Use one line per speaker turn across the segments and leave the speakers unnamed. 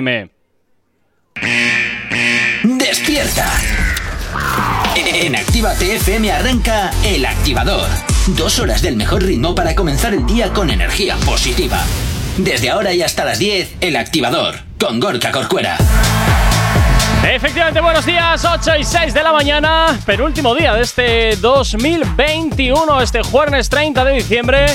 Me.
¡Despierta! En Activa TFM arranca El Activador. Dos horas del mejor ritmo para comenzar el día con energía positiva. Desde ahora y hasta las 10, El Activador, con Gorka Corcuera.
Efectivamente, buenos días, 8 y 6 de la mañana, penúltimo día de este 2021, este jueves 30 de diciembre.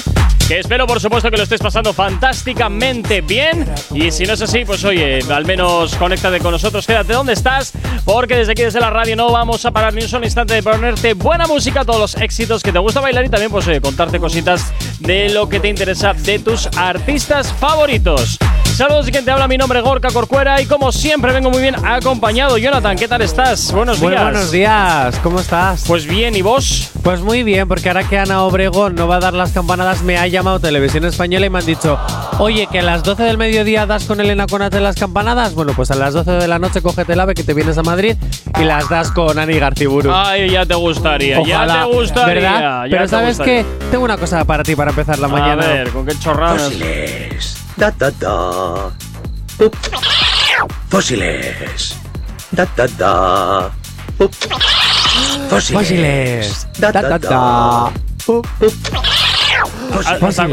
Que espero, por supuesto, que lo estés pasando fantásticamente bien. Y si no es así, pues oye, al menos conéctate con nosotros, quédate donde estás, porque desde aquí, desde la radio, no vamos a parar ni un solo instante de ponerte buena música, todos los éxitos que te gusta bailar y también, pues contarte cositas de lo que te interesa de tus artistas favoritos. Saludos, quien te habla, mi nombre es Gorka Corcuera y como siempre vengo muy bien acompañado. Jonathan, ¿qué tal estás? Buenos
Muy
días.
buenos días, ¿cómo estás?
Pues bien, ¿y vos?
Pues muy bien, porque ahora que Ana Obregón no va a dar las campanadas, me ha llamado Televisión Española y me han dicho, oye, que a las 12 del mediodía das con Elena Conate las campanadas. Bueno, pues a las 12 de la noche cógete el ave que te vienes a Madrid y las das con Ani Garciburu.
Ay, ya te gustaría,
Ojalá,
ya te gustaría.
¿verdad?
ya
Pero
te
¿sabes
gustaría.
qué? Tengo una cosa para ti para empezar la
A
mañana.
ver, ¿con qué chorradas?
Fósiles. Da, da, da. Up. Fósiles. Da, da, da. Up.
Fósiles.
Da, da, da.
Up,
¿Hasta,
Fósiles.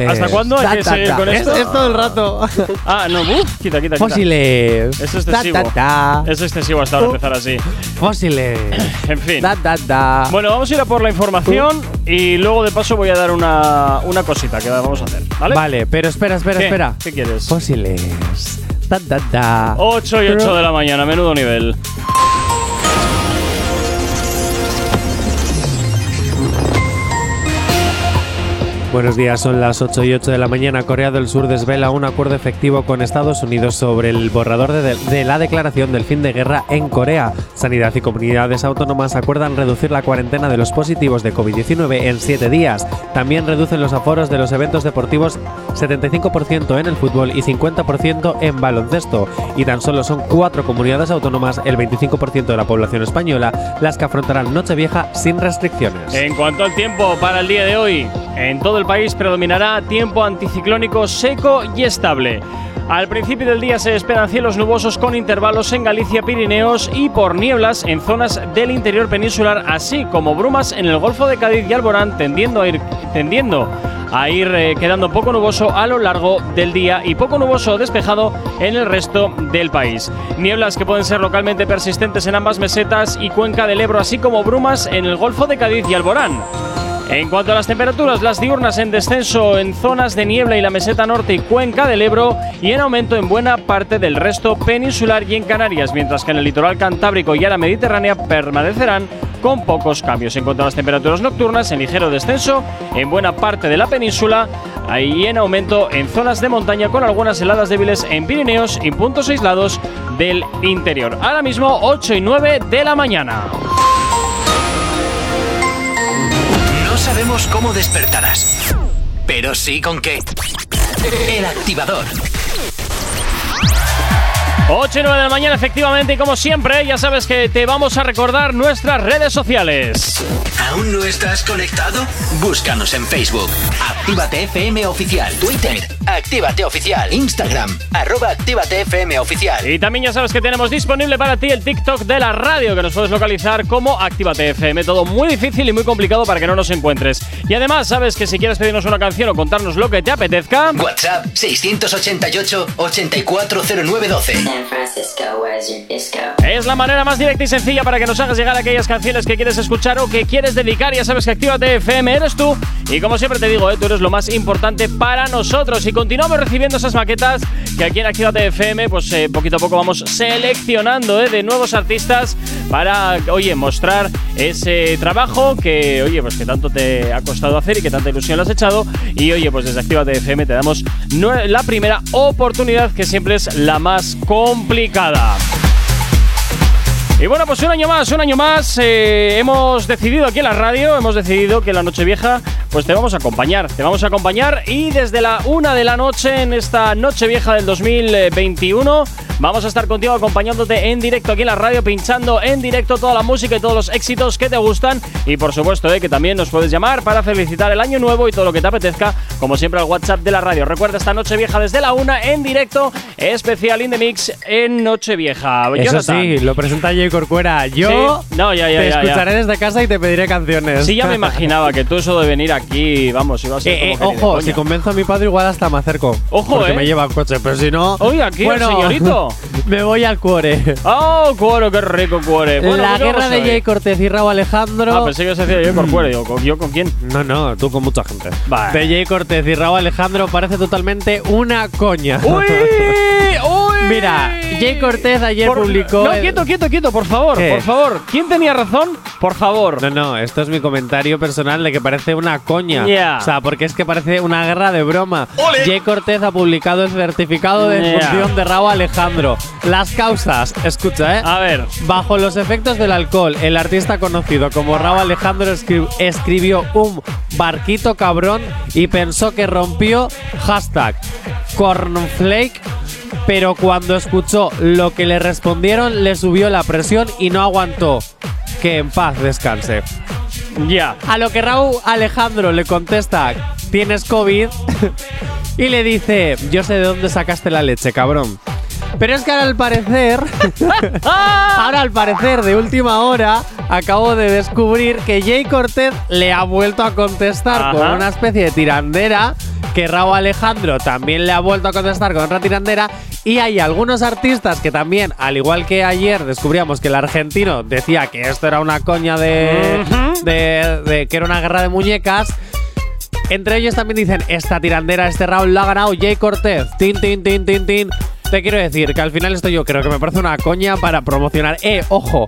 Hasta cuándo hay que seguir con
Es,
esto?
es todo el rato.
Ah, no, uf, quita, quita, quita.
Fósiles.
Es
Da,
excesivo.
da, da.
Es excesivo hasta ahora
Uh.
empezar así.
Fósiles.
En fin.
Da, da, da.
Bueno, vamos a ir a por la información y luego de paso voy a dar una, una cosita que vamos a hacer, ¿vale?
Vale, pero espera, espera,
¿Qué?
espera.
¿Qué quieres?
Fósiles. Da, da, da.
8 y 8 de la mañana, menudo nivel.
Buenos días, son las 8 y 8 de la mañana. Corea del Sur desvela un acuerdo efectivo con Estados Unidos sobre el borrador de, de la declaración del fin de guerra en Corea. Sanidad y comunidades autónomas acuerdan reducir la cuarentena de los positivos de COVID-19 en 7 días. También reducen los aforos de los eventos deportivos 75% en el fútbol y 50% en baloncesto. Y tan solo son cuatro comunidades autónomas, el 25% de la población española, las que afrontarán Nochevieja sin restricciones.
En cuanto al tiempo para el día de hoy, en todo el país predominará tiempo anticiclónico seco y estable. Al principio del día se esperan cielos nubosos con intervalos en Galicia, Pirineos y por nieblas en zonas del interior peninsular, así como brumas en el Golfo de Cádiz y Alborán, tendiendo a ir, tendiendo a ir eh, quedando poco nuboso a lo largo del día y poco nuboso despejado en el resto del país. Nieblas que pueden ser localmente persistentes en ambas mesetas y cuenca del Ebro, así como brumas en el Golfo de Cádiz y Alborán. En cuanto a las temperaturas, las diurnas en descenso en zonas de niebla y la meseta norte y cuenca del Ebro y en aumento en buena parte del resto peninsular y en Canarias, mientras que en el litoral cantábrico y a la Mediterránea permanecerán con pocos cambios. En cuanto a las temperaturas nocturnas, en ligero descenso en buena parte de la península y en aumento en zonas de montaña con algunas heladas débiles en Pirineos y puntos aislados del interior. Ahora mismo 8 y 9 de la mañana.
Sabemos cómo despertarás, pero sí con qué. El Activador.
8 y 9 de la mañana, efectivamente, y como siempre, ya sabes que te vamos a recordar nuestras redes sociales.
¿Aún no estás conectado? Búscanos en Facebook. Actívate FM Oficial. Twitter. Actívate Oficial. Instagram. Arroba Actívate FM Oficial.
Y también ya sabes que tenemos disponible para ti el TikTok de la radio, que nos puedes localizar como Actívate FM. Todo muy difícil y muy complicado para que no nos encuentres. Y además, sabes que si quieres pedirnos una canción o contarnos lo que te apetezca,
WhatsApp 688 840912.
Disco?
Es la manera más directa y sencilla para que nos hagas llegar aquellas canciones que quieres escuchar o que quieres dedicar. Ya sabes que Actívate FM eres tú. Y como siempre te digo, eh, tú eres lo más importante para nosotros. Y continuamos recibiendo esas maquetas que aquí en Actívate FM, pues eh, poquito a poco vamos seleccionando eh, de nuevos artistas para, oye, mostrar ese trabajo que, oye, pues que tanto te ha costado hacer y que tanta ilusión le has echado. Y oye, pues desde Actívate FM te damos la primera oportunidad que siempre es la más complicada. Y bueno, pues un año más, un año más, eh, hemos decidido aquí en la radio, hemos decidido que la Nochevieja pues te vamos a acompañar. Te vamos a acompañar y desde la una de la noche en esta noche vieja del 2021 vamos a estar contigo acompañándote en directo aquí en la radio, pinchando en directo toda la música y todos los éxitos que te gustan y por supuesto eh, que también nos puedes llamar para felicitar el año nuevo y todo lo que te apetezca, como siempre al WhatsApp de la radio. Recuerda esta noche vieja desde la una en directo, especial in the mix en Nochevieja.
Eso sí, lo presenta Corcuera. Yo
Sí. No, ya, ya,
te
ya,
escucharé desde casa y te pediré canciones.
Sí, ya me imaginaba que tú eso de venir aquí, vamos, iba a ser
Eh, eh,
como de
ojo, si convenzo a mi padre igual hasta me acerco.
Ojo,
porque
eh.
me lleva el coche, pero si no…
Oye, aquí el señorito.
me voy al cuore.
¡Oh, cuore, qué rico cuore! Bueno,
la
pues
guerra de. Jay Cortez y Raúl Alejandro…
Ah, pensé que se hacía yo por cuore. Digo, ¿con- ¿yo con quién?
No, no, tú con mucha gente.
Vale.
De Jay Cortez y Raúl Alejandro parece totalmente una coña.
¡Uy! ¡Uy!
Mira, Jay Cortez ayer
Por-
publicó.
No,
el-
quieto, quieto, quieto, por favor,
¿Qué?
por favor. ¿Quién tenía razón? Por favor.
No, no, esto es mi comentario personal de que parece una coña.
Ya.
O sea, porque es que parece una guerra de broma. Jay Cortez ha publicado el certificado de defunción de Raúl Alejandro. Las causas, escucha, ¿eh?
A ver.
Bajo los efectos del alcohol, el artista conocido como Raúl Alejandro escri- escribió un barquito cabrón y pensó que rompió hashtag cornflake, pero cuando escuchó lo que le respondieron le subió la presión y no aguantó. Que en paz descanse.
Ya.
A lo que Raúl Alejandro le contesta, tienes COVID, y le dice, yo sé de dónde sacaste la leche, cabrón. Pero es que ahora al parecer, ahora al parecer de última hora, acabo de descubrir que Jay Cortez le ha vuelto a contestar
Ajá.
con una especie de tirandera, que Raúl Alejandro también le ha vuelto a contestar con otra tirandera, y hay algunos artistas que también, al igual que ayer descubríamos que el argentino decía que esto era una coña de, de, de que era una guerra de muñecas. Entre ellos también dicen, esta tirandera, este round la ha ganado Jay Cortez. Tin, tin, tin, tin, tin. Te quiero decir que al final esto yo creo que me parece una coña para promocionar. Eh, ojo.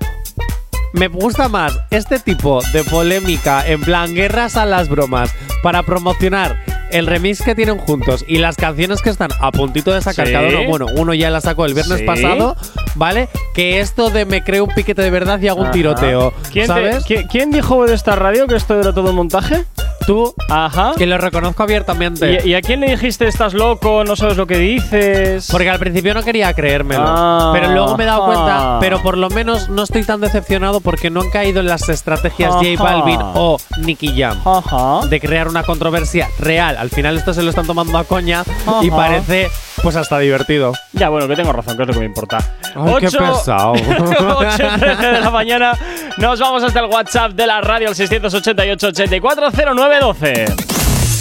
Me gusta más este tipo de polémica, en plan guerras a las bromas, para promocionar el remix que tienen juntos y las canciones que están a puntito de sacar
Sí.
cada uno. Bueno, uno ya la sacó el viernes
Sí.
pasado, ¿vale? Que esto de me creo un piquete de verdad y hago un tiroteo.
¿Quién, te-
¿Sabes?
¿quién, quién dijo de esta radio que esto era todo un montaje?
Tú,
Ajá.
que lo reconozco abiertamente.
¿Y, y a quién le dijiste estás loco, no sabes lo que dices?
Porque al principio no quería creérmelo.
Ah.
pero luego me he dado
Ah.
cuenta. Pero por lo menos no estoy tan decepcionado porque no han caído en las estrategias J. Balvin o Nicky Jam.
Ajá.
De crear una controversia real. Al final esto se lo están tomando a coña y parece pues hasta divertido.
Ya, bueno, que tengo razón, que es lo que me importa.
Ay, qué pesado.
8.13 de la mañana. Nos vamos hasta el WhatsApp de la radio al 688 840912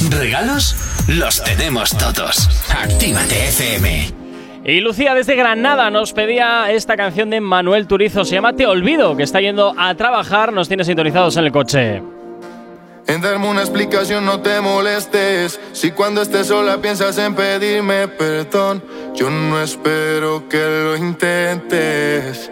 ¿Regalos? Los tenemos todos. Actívate FM.
Y Lucía desde Granada nos pedía esta canción de Manuel Turizo. Se llama Te Olvido, que está yendo a trabajar. Nos tiene sintonizados en el coche.
En darme una explicación no te molestes. Si cuando estés sola piensas en pedirme perdón, yo no espero que lo intentes.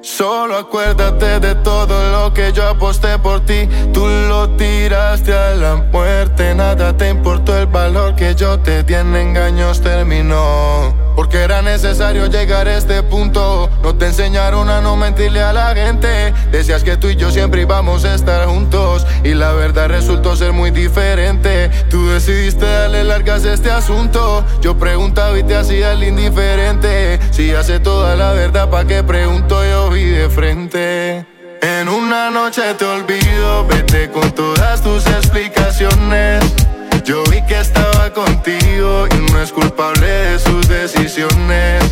Solo acuérdate de todo lo que yo aposté por ti. Tú lo tiraste a la muerte. Nada te importó el valor que yo te di en engaños terminó. Porque era necesario llegar a este punto. No te enseñaron a no mentirle a la gente. Decías que tú y yo siempre íbamos a estar juntos. Y la verdad resultó ser muy diferente. Tú decidiste darle largas a este asunto. Yo preguntaba y te hacía el indiferente. Si hace toda la verdad, ¿pa' qué pregunto? Yo vi de frente. En una noche te olvido, vete con todas tus explicaciones. Yo vi que estaba contigo y no es culpable de sus decisiones.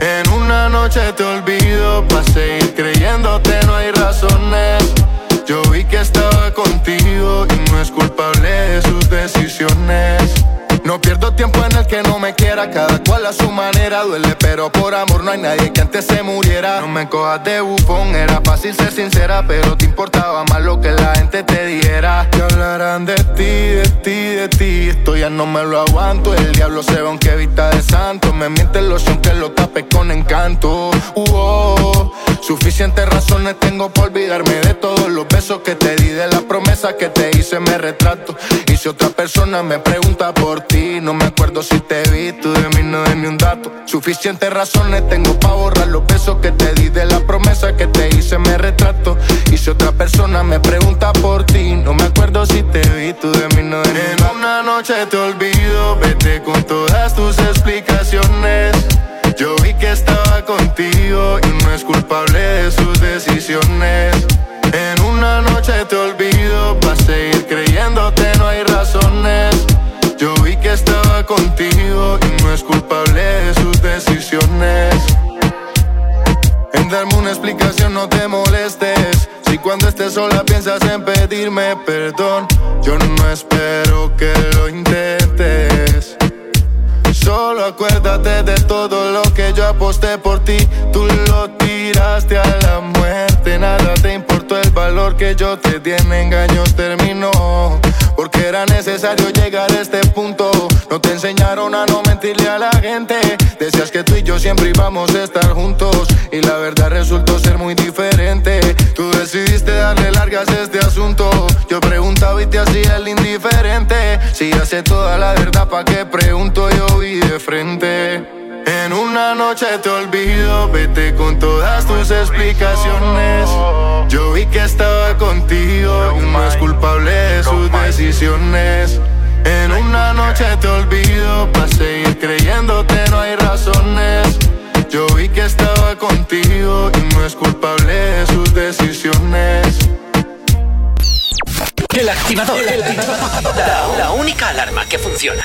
En una noche te olvido, para seguir creyéndote no hay razones. Yo vi que estaba contigo y no es culpable de sus decisiones. No pierdo tiempo en el que no me quiera, cada cual a su manera duele, pero por amor no hay nadie que antes se muriera. No me cojas de bufón, era fácil ser sincera, pero te importaba más lo que la gente te dijera. Que hablarán de ti, de ti, de ti, esto ya no me lo aguanto. El diablo se ve aunque vista de santo, me miente el loción que lo tape con encanto. Uh, oh, Suficientes razones tengo por olvidarme de todos los besos que te di, de la promesa que te hice, me retrato. Si otra persona me pregunta por ti, no me acuerdo si te vi, tú de mí no de ni un dato. Suficientes razones tengo para borrar los besos que te di, de la promesa que te hice, me retrato. Y si otra persona me pregunta por ti, no me acuerdo si te vi, tú de mí no de ni una noche te olvido, vete con todas tus explicaciones. Yo vi que estaba contigo y no es culpable de sus decisiones. En una noche te olvido, para seguir creyéndote no hay razones. Yo vi que estaba contigo y no es culpable de sus decisiones. En darme una explicación no te molestes. Si cuando estés sola piensas en pedirme perdón, yo no espero que lo intentes. Solo acuérdate de todo lo que yo aposté por ti. Tú lo tiraste a la muerte. Nada te importó el valor que yo te di en engaños terminó. Porque era necesario llegar a este punto. No te enseñaron a no mentirle a la gente. Decías que tú y yo siempre íbamos a estar juntos. Y la verdad resultó ser muy diferente. Tú decidiste darle largas a este asunto. Yo preguntaba y te hacía el indiferente. Si hace toda la verdad, ¿pa' qué pregunto? Yo vi de frente. En una noche te olvido, vete con todas tus explicaciones. Yo vi que estaba contigo y no es culpable de sus decisiones. En una noche te olvido, para seguir creyéndote no hay razones. Yo vi que estaba contigo y no es culpable de sus decisiones.
El activador. La, la única alarma que funciona.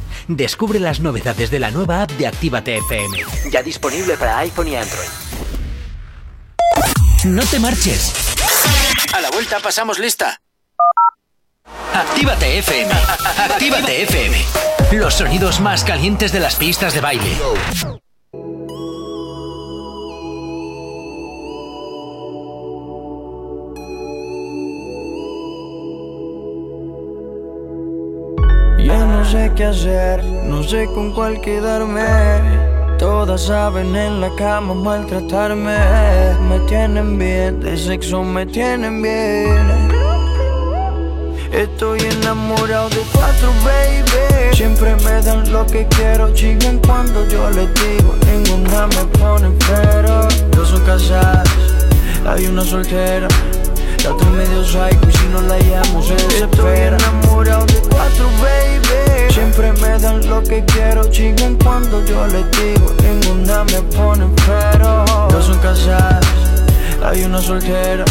Descubre las novedades de la nueva app de Actívate FM. Ya disponible para iPhone y Android. No te marches. A la vuelta pasamos lista. Actívate FM. Actívate FM. Los sonidos más calientes de las pistas de baile.
Sé qué hacer, no sé con cuál quedarme. Todas saben en la cama maltratarme. Me tienen bien, de sexo me tienen bien. Estoy enamorado de cuatro, baby. Siempre me dan lo que quiero, chingan cuando yo les digo. Ninguna me pone pero. Dos son casadas, hay una soltera. La otra medio psycho y si no la llamo se desespera. Estoy enamorado de cuatro, baby. Siempre me dan lo que quiero, chingan cuando yo les digo. Ninguna me pone pero. Dos son casadas, hay una soltera.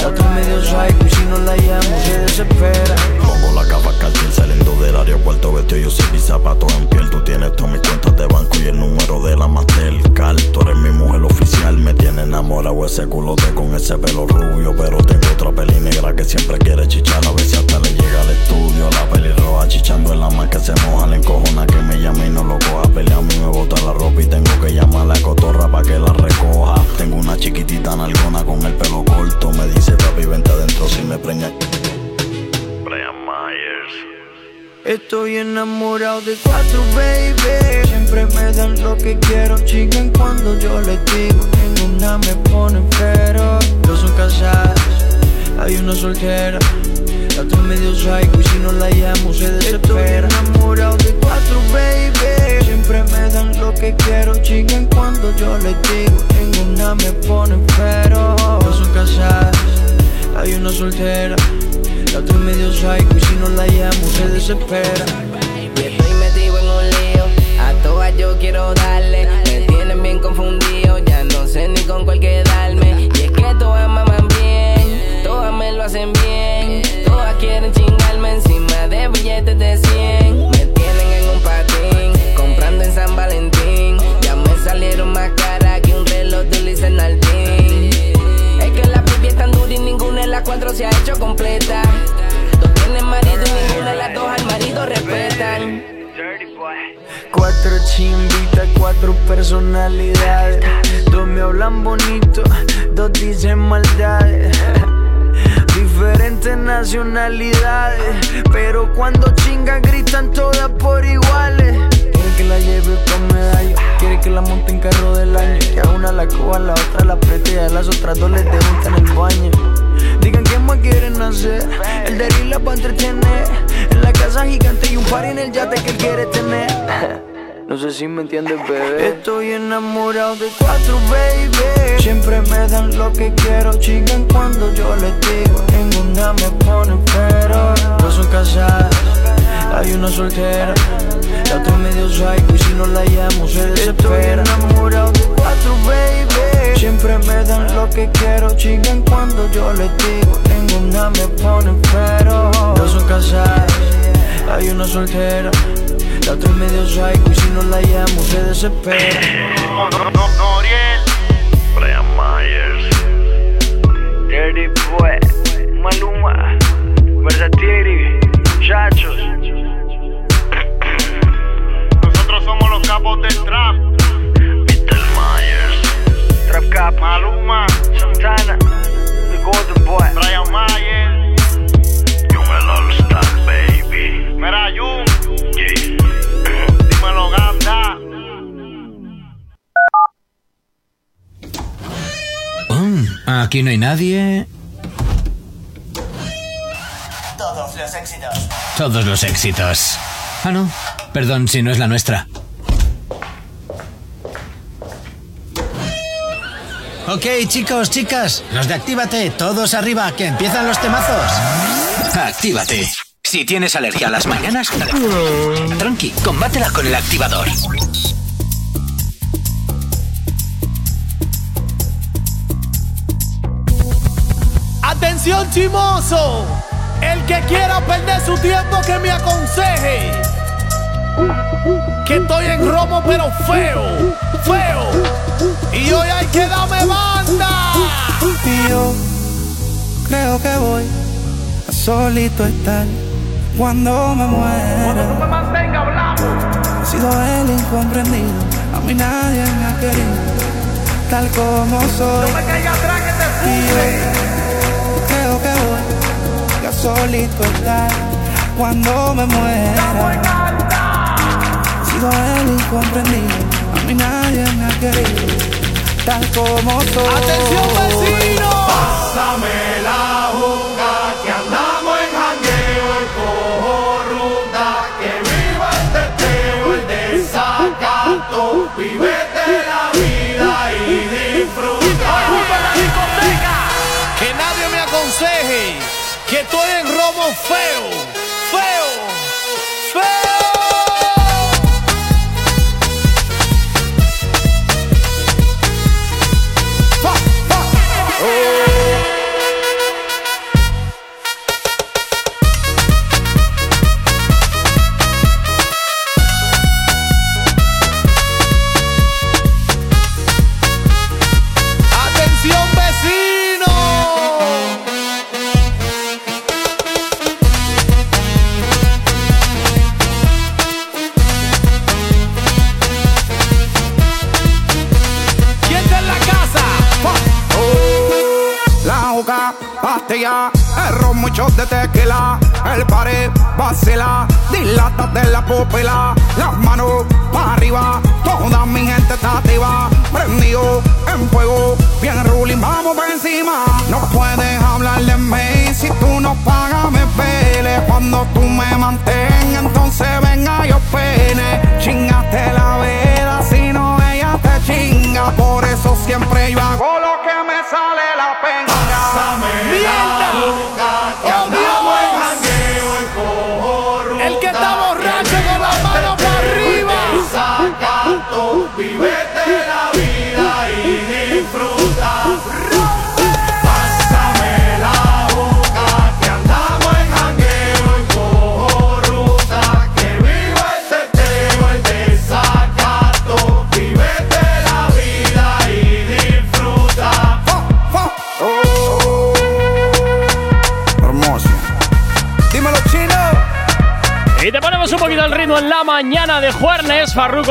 La otra medio psycho y si no la llamo se desespera.
Pongo la capa cartel saliendo aeropuerto Vestido yo sin mis zapatos en piel Tú tienes todas mis cuentas de banco y el número de la Mastercard. Tú eres mi mujer oficial Me tiene enamorado ese culote con ese pelo rubio Pero tengo otra peli negra que siempre quiere chichar. A ver si hasta le llega al estudio La peli roja chichando en la más que se moja Le encojona que me llame y no lo coja. Pelea a mí me bota la ropa y tengo que llamar a la cotorra pa' que la recoja. Tengo una chiquitita nalgona con el pelo corto Me dice papi vente adentro si me preña Brian Myers
Estoy enamorado de cuatro, baby. Siempre me dan lo que quiero, chingan cuando yo les digo. Ninguna me pone pero. Dos son casadas, hay una soltera. La otra medio psycho y si no la llamo se desespera. Estoy enamorado de cuatro, baby. Siempre me dan lo que quiero, chingan cuando yo les digo. Ninguna me pone pero. Dos son casadas, hay una soltera. La otra medio psycho y si no la llamo se desespera.
Y estoy metido en un lío, a todas yo quiero darle. Me tienen bien confundido, ya no sé ni con cuál quedarme. Y es que todas maman bien, todas me lo hacen bien. Todas quieren chingarme encima de billetes de 100. Me tienen en un patín, comprando en San Valentín. Ya me salieron más
Dos me hablan bonito, dos dicen maldades. Diferentes nacionalidades, pero cuando chingan gritan todas por iguales. Quiere que la lleve con medallo, quiere que la monte en carro del año. Que a una la coja, a la otra la apriete y a las otras dos les dejo en el baño. Digan quién más quieren hacer, el de la va entretener. En la casa gigante y un par en el yate que quiere tener. No sé si me entiendes, bebé. Estoy enamorado de cuatro, baby. Siempre me dan lo que quiero. Chigan cuando yo les digo. Ninguna me pone pero. Dos son casadas, hay una soltera. La otra medio psycho y si no la llamo se desespera. Estoy enamorado de cuatro, baby. Siempre me dan lo que quiero. Chigan cuando yo les digo. Ninguna me pone pero. Dos son casadas, hay una soltera. La otra es medio psycho y si no la llamo se desespera.
No, no, no, Noriel.
Brian Myers.
Dirty Boy, Maluma, Versatiri, Chachos.
Nosotros somos los capos del trap.
Mr. Myers.
Trap Cap,
Maluma,
Santana, The Golden Boy.
Brian Mayer,
Young el All Star, baby.
Mira Jun,
aquí no hay nadie.
Todos los éxitos.
Todos los éxitos. Ah, no. Perdón si no es la nuestra. Ok, chicos, chicas, los de Actívate, todos arriba, que empiezan los temazos. Actívate. Si tienes alergia a las mañanas, tranqui, combátela con el activador.
Atención chimoso, el que quiera perder su tiempo que me aconseje. Que estoy en romo pero feo, feo. Y hoy hay que darme banda.
Y yo creo que voy a solito estar cuando me muera.
mantenga hablando.
He sido el incomprendido, a mí nadie me ha querido, tal como soy.
No me caiga atrás que te
Y
fume.
yo creo que voy a solito estar cuando me muera. He sido el incomprendido, a mí nadie me ha querido, tal como soy.
Atención vecino.
Pásame la juca que
estoy en feo, feo,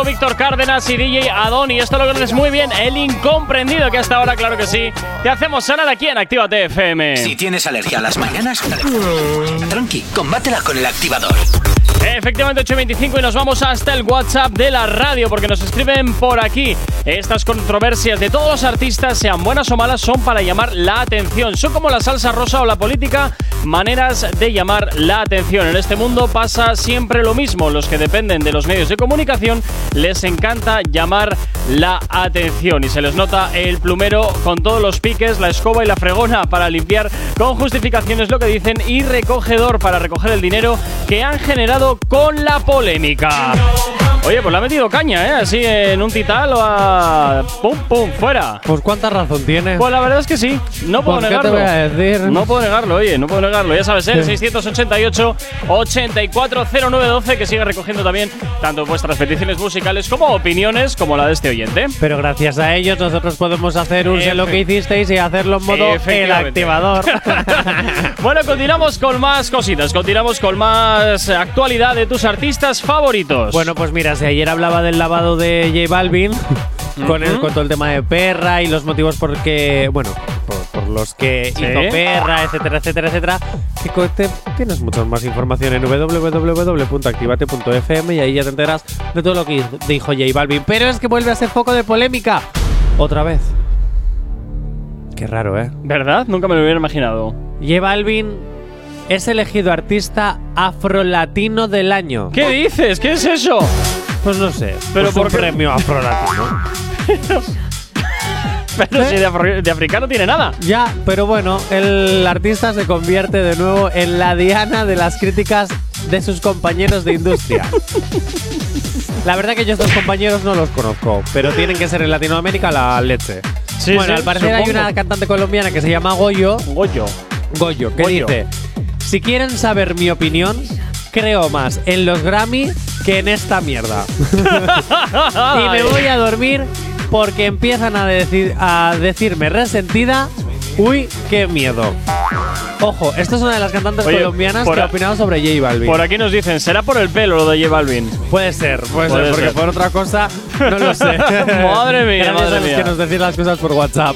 Víctor Cárdenas y DJ Adoni. Esto lo conoces muy bien, el incomprendido que hasta ahora, claro que sí, te hacemos sonar aquí en Actívate FM.
Si tienes alergia a las mañanas, tranqui, combátela con el activador.
Efectivamente, 8.25 y nos vamos hasta el WhatsApp de la radio porque nos escriben por aquí. Estas controversias de todos los artistas, sean buenas o malas, son para llamar la atención. Son como la salsa rosa o la política, maneras de llamar la atención. En este mundo pasa siempre lo mismo. Los que dependen de los medios de comunicación les encanta llamar la atención y se les nota el plumero con todos los piques, la escoba y la fregona para limpiar con justificaciones lo que dicen y recogedor para recoger el dinero que han generado con la polémica. Oye, pues le ha metido caña, ¿eh? Así en un tital o a. ¡Pum, pum! ¡Fuera!
Pues cuánta razón tiene.
Pues la verdad es que sí. No puedo
¿Por qué te
negarlo.
voy a decir?
No puedo negarlo, oye, no puedo negarlo. Ya sabes, ¿eh? el 688 840912 que sigue recogiendo también tanto vuestras peticiones musicales como opiniones como la de este oyente.
Pero gracias a ellos nosotros podemos hacer un sé lo que hicisteis y hacerlo en modo el activador.
Bueno, continuamos con más cositas, continuamos con más actualidad de tus artistas favoritos.
Bueno, pues mira, si ayer hablaba del lavado de J Balvin, con, el, con todo el tema de perra y los motivos por que, bueno, por, por los que
Sí.
hizo perra, etcétera, etcétera, etcétera, que co- te- tienes mucha más información en www.activate.fm y ahí ya te enteras de todo lo que dijo J Balvin. Pero es que vuelve a ser foco de polémica. Otra vez. Qué raro, ¿eh?
¿Verdad? Nunca me lo hubiera imaginado.
J Balvin es elegido artista afrolatino del año.
¿Qué dices? ¿Qué es eso?
Pues no sé.
Pero
Pues
¿por
un
qué?
premio afrolatino.
Pero si de, afri- de africano tiene nada.
Ya, pero bueno, el artista se convierte de nuevo en la diana de las críticas de sus compañeros de industria. La verdad que yo estos compañeros no los conozco, pero tienen que ser en Latinoamérica la leche.
Sí,
bueno,
sí,
al parecer hay una cantante colombiana que se llama Goyo.
Goyo.
Goyo, que
Goyo.
dice: Si quieren saber mi opinión, creo más en los Grammy que en esta mierda. y me voy a dormir porque empiezan a, decir, a decirme resentida. Uy, qué miedo. Ojo, esta es una de las cantantes
Oye,
colombianas que ha opinado sobre J Balvin.
Por aquí nos dicen, ¿será por el pelo lo de J Balvin?
Puede ser, puede,
Puede
ser, porque
ser.
por otra cosa no lo sé.
Madre mía,
Gracias
madre
a los
mía.
que nos decís las cosas por WhatsApp.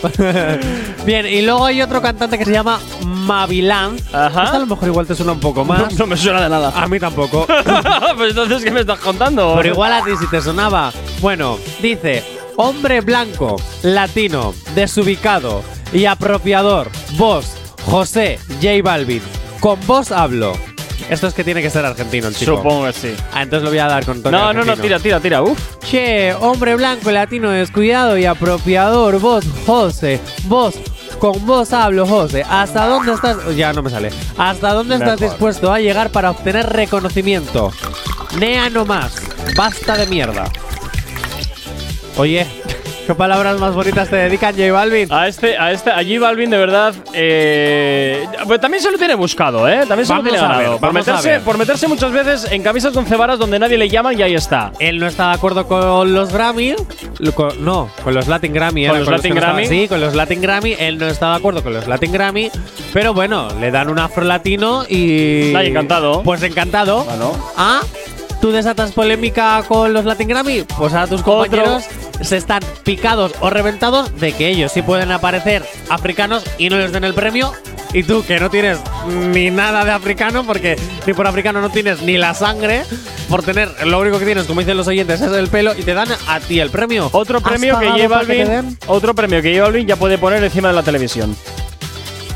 Bien, y luego hay otro cantante que se llama Mavilan.
Ajá.
Esta a lo mejor igual te suena un poco más.
no me suena de nada.
A mí tampoco.
pues entonces, ¿qué me estás contando?
Pero igual a ti si te sonaba. Bueno, dice, hombre blanco, latino, desubicado y apropiador, vos, José J Balvin, con vos hablo. Esto es que tiene que ser argentino el chico.
Supongo que sí.
Ah, entonces lo voy a dar con tono
No, no, no, tira, tira, tira. Uf.
Che, hombre blanco, latino, descuidado y apropiador, vos, José, vos, con vos hablo, José. ¿Hasta dónde estás? Ya no me sale. ¿Hasta dónde estás
Mejor.
dispuesto a llegar para obtener reconocimiento? Nea no más. Basta de mierda. Oye, ¿qué palabras más bonitas te dedican, J Balvin?
A este, a este, a J Balvin de verdad, eh, pues también se lo tiene buscado, ¿eh? También se
Vamos
lo tiene
a ver,
ganado. por,
a
meterse, por meterse muchas veces en camisas de once varas donde nadie le llama y ahí está.
Él no está de acuerdo con los Grammy. con- no, con los Latin Grammy.
¿Con
era
los Latin
no estaba-
Grammy?
Sí, con los Latin Grammy. Él no está de acuerdo con los Latin Grammy. Pero bueno, le dan un afro latino y.
Ay, encantado.
Pues encantado.
Bueno.
Ah, ¿tú desatas polémica con los Latin Grammy? Pues ahora tus compañeros se están picados o reventados de que ellos sí pueden aparecer africanos y no les den el premio. Y tú, que no tienes ni nada de africano, porque ni por africano no tienes ni la sangre, por tener lo único que tienes, como dicen los oyentes, es el pelo, y te dan a ti el premio.
Otro
¿Has
premio que Balvin,
den?
otro premio que J Balvin ya puede poner encima de la televisión.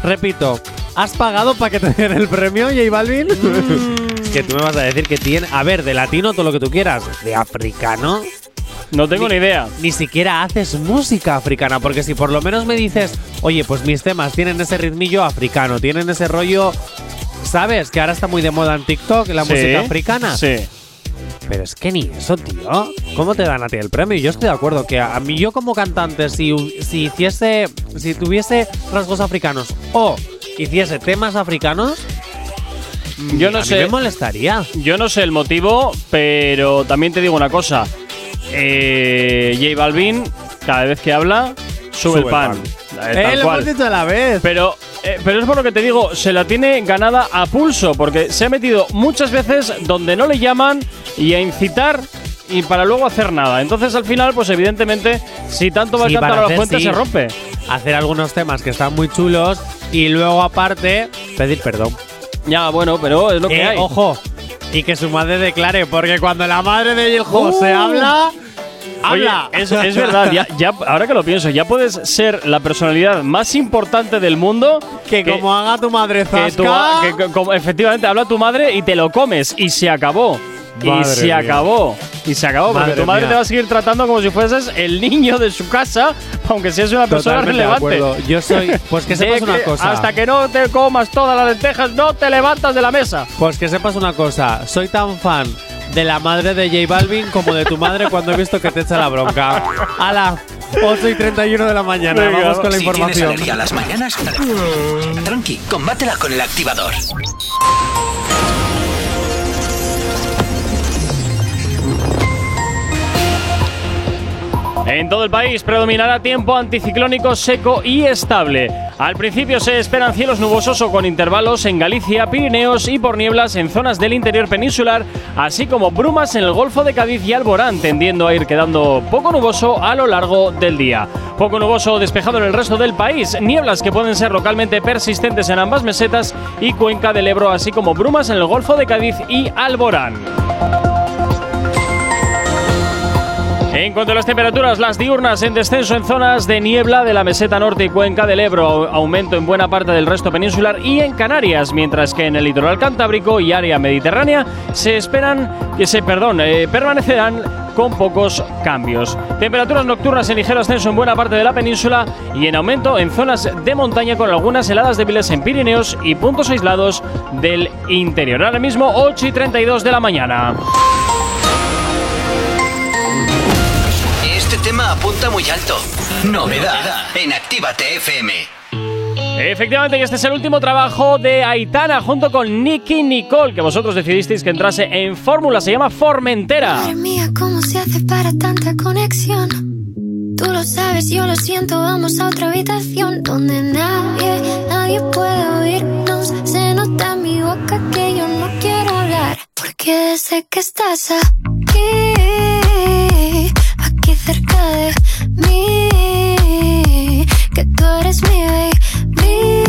Repito, ¿has pagado para que te den el premio, J Balvin?
Mm.
Que tú me vas a decir que tiene. A ver, de latino todo lo que tú quieras. De africano.
No tengo ni idea.
Ni siquiera haces música africana, porque si por lo menos me dices, oye, pues mis temas tienen ese ritmillo africano, tienen ese rollo. ¿Sabes? Que ahora está muy de moda en TikTok la
Sí,
música africana.
Sí.
Pero es que ni eso, tío. ¿Cómo te dan a ti el premio? Yo estoy de acuerdo que a mí yo como cantante, si, si hiciese, si tuviese rasgos africanos o hiciese temas africanos,
Yo no
a mí
sé.
me molestaría.
Yo no sé el motivo, pero también te digo una cosa. Eh, J Balvin, cada vez que habla, sube, el pan. Eh, tal
Eh, lo
cual.
hemos dicho a la vez.
Pero, eh, pero es por lo que te digo, se la tiene ganada a pulso, porque se ha metido muchas veces donde no le llaman y a incitar y para luego hacer nada. Entonces al final, pues evidentemente, si tanto va
Sí,
a cantar a la fuente
sí.
se rompe.
Hacer algunos temas que están muy chulos y luego aparte pedir perdón.
Ya, bueno, pero es lo que
Eh,
hay.
Ojo, y que su madre declare, porque cuando la madre de el José
Uh.
habla,
Oye,
habla.
es, es verdad, ya, ya- ahora que lo pienso, ya puedes ser la personalidad más importante del mundo
que, como haga tu madre
que
zasca,
tu- que- como- efectivamente habla tu madre y te lo comes y se acabó. Y
Madre
se
mía.
acabó. Y se acabó, porque
Madre
tu madre
mía.
te va a seguir tratando como si fueses el niño de su casa, aunque seas una persona
Totalmente de
relevante.
acuerdo. Yo soy- pues que
De
sepas una cosa.
Hasta que no te comas todas las lentejas, no te levantas de la mesa.
Pues que sepas una cosa, soy tan fan de la madre de J Balvin como de tu madre cuando he visto que te echa la bronca. ¡Hala! 8 y 31 de la mañana,
Venga,
vamos con la
si tienes
información.
alergia a las mañanas, tranqui, combátela con el activador.
En todo el país predominará tiempo anticiclónico seco y estable. Al principio se esperan cielos nubosos o con intervalos en Galicia, Pirineos y por nieblas en zonas del interior peninsular, así como brumas en el Golfo de Cádiz y Alborán, tendiendo a ir quedando poco nuboso a lo largo del día. Poco nuboso despejado en el resto del país, nieblas que pueden ser localmente persistentes en ambas mesetas y cuenca del Ebro, así como brumas en el Golfo de Cádiz y Alborán. En cuanto a las temperaturas, las diurnas en descenso en zonas de niebla de la meseta norte y cuenca del Ebro, aumento en buena parte del resto peninsular y en Canarias, mientras que en el litoral cantábrico y área mediterránea se esperan que se, perdón, eh, permanecerán con pocos cambios. Temperaturas nocturnas en ligero ascenso en buena parte de la península y en aumento en zonas de montaña con algunas heladas débiles en Pirineos y puntos aislados del interior. Ahora mismo 8 y 32 de la mañana.
Tema apunta muy alto. Novedad en Actívate FM.
Efectivamente, y este es el último trabajo de Aitana junto con Nicky Nicole, que vosotros decidisteis que entrase en fórmula, se llama Formentera.
Madre mía, ¿cómo se hace para tanta conexión? Tú lo sabes, yo lo siento, vamos a otra habitación donde nadie, nadie puede oírnos. Se nota en mi boca que yo no quiero hablar, porque sé que estás aquí, aquí cerca de mí, que tú eres mi baby.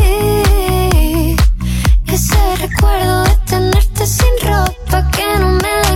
Ese recuerdo de tenerte sin ropa que no me deja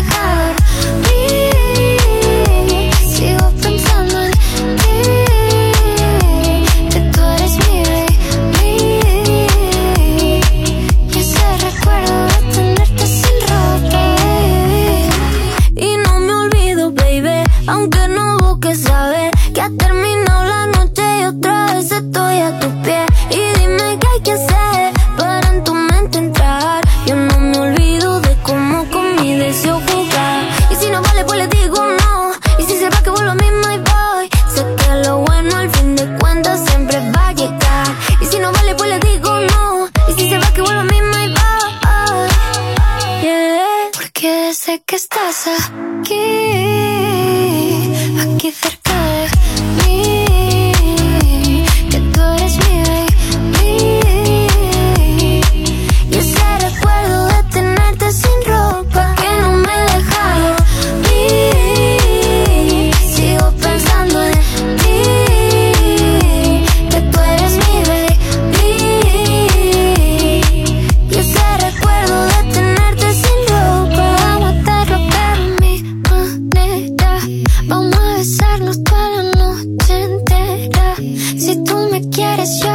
Si tú me quieres, yo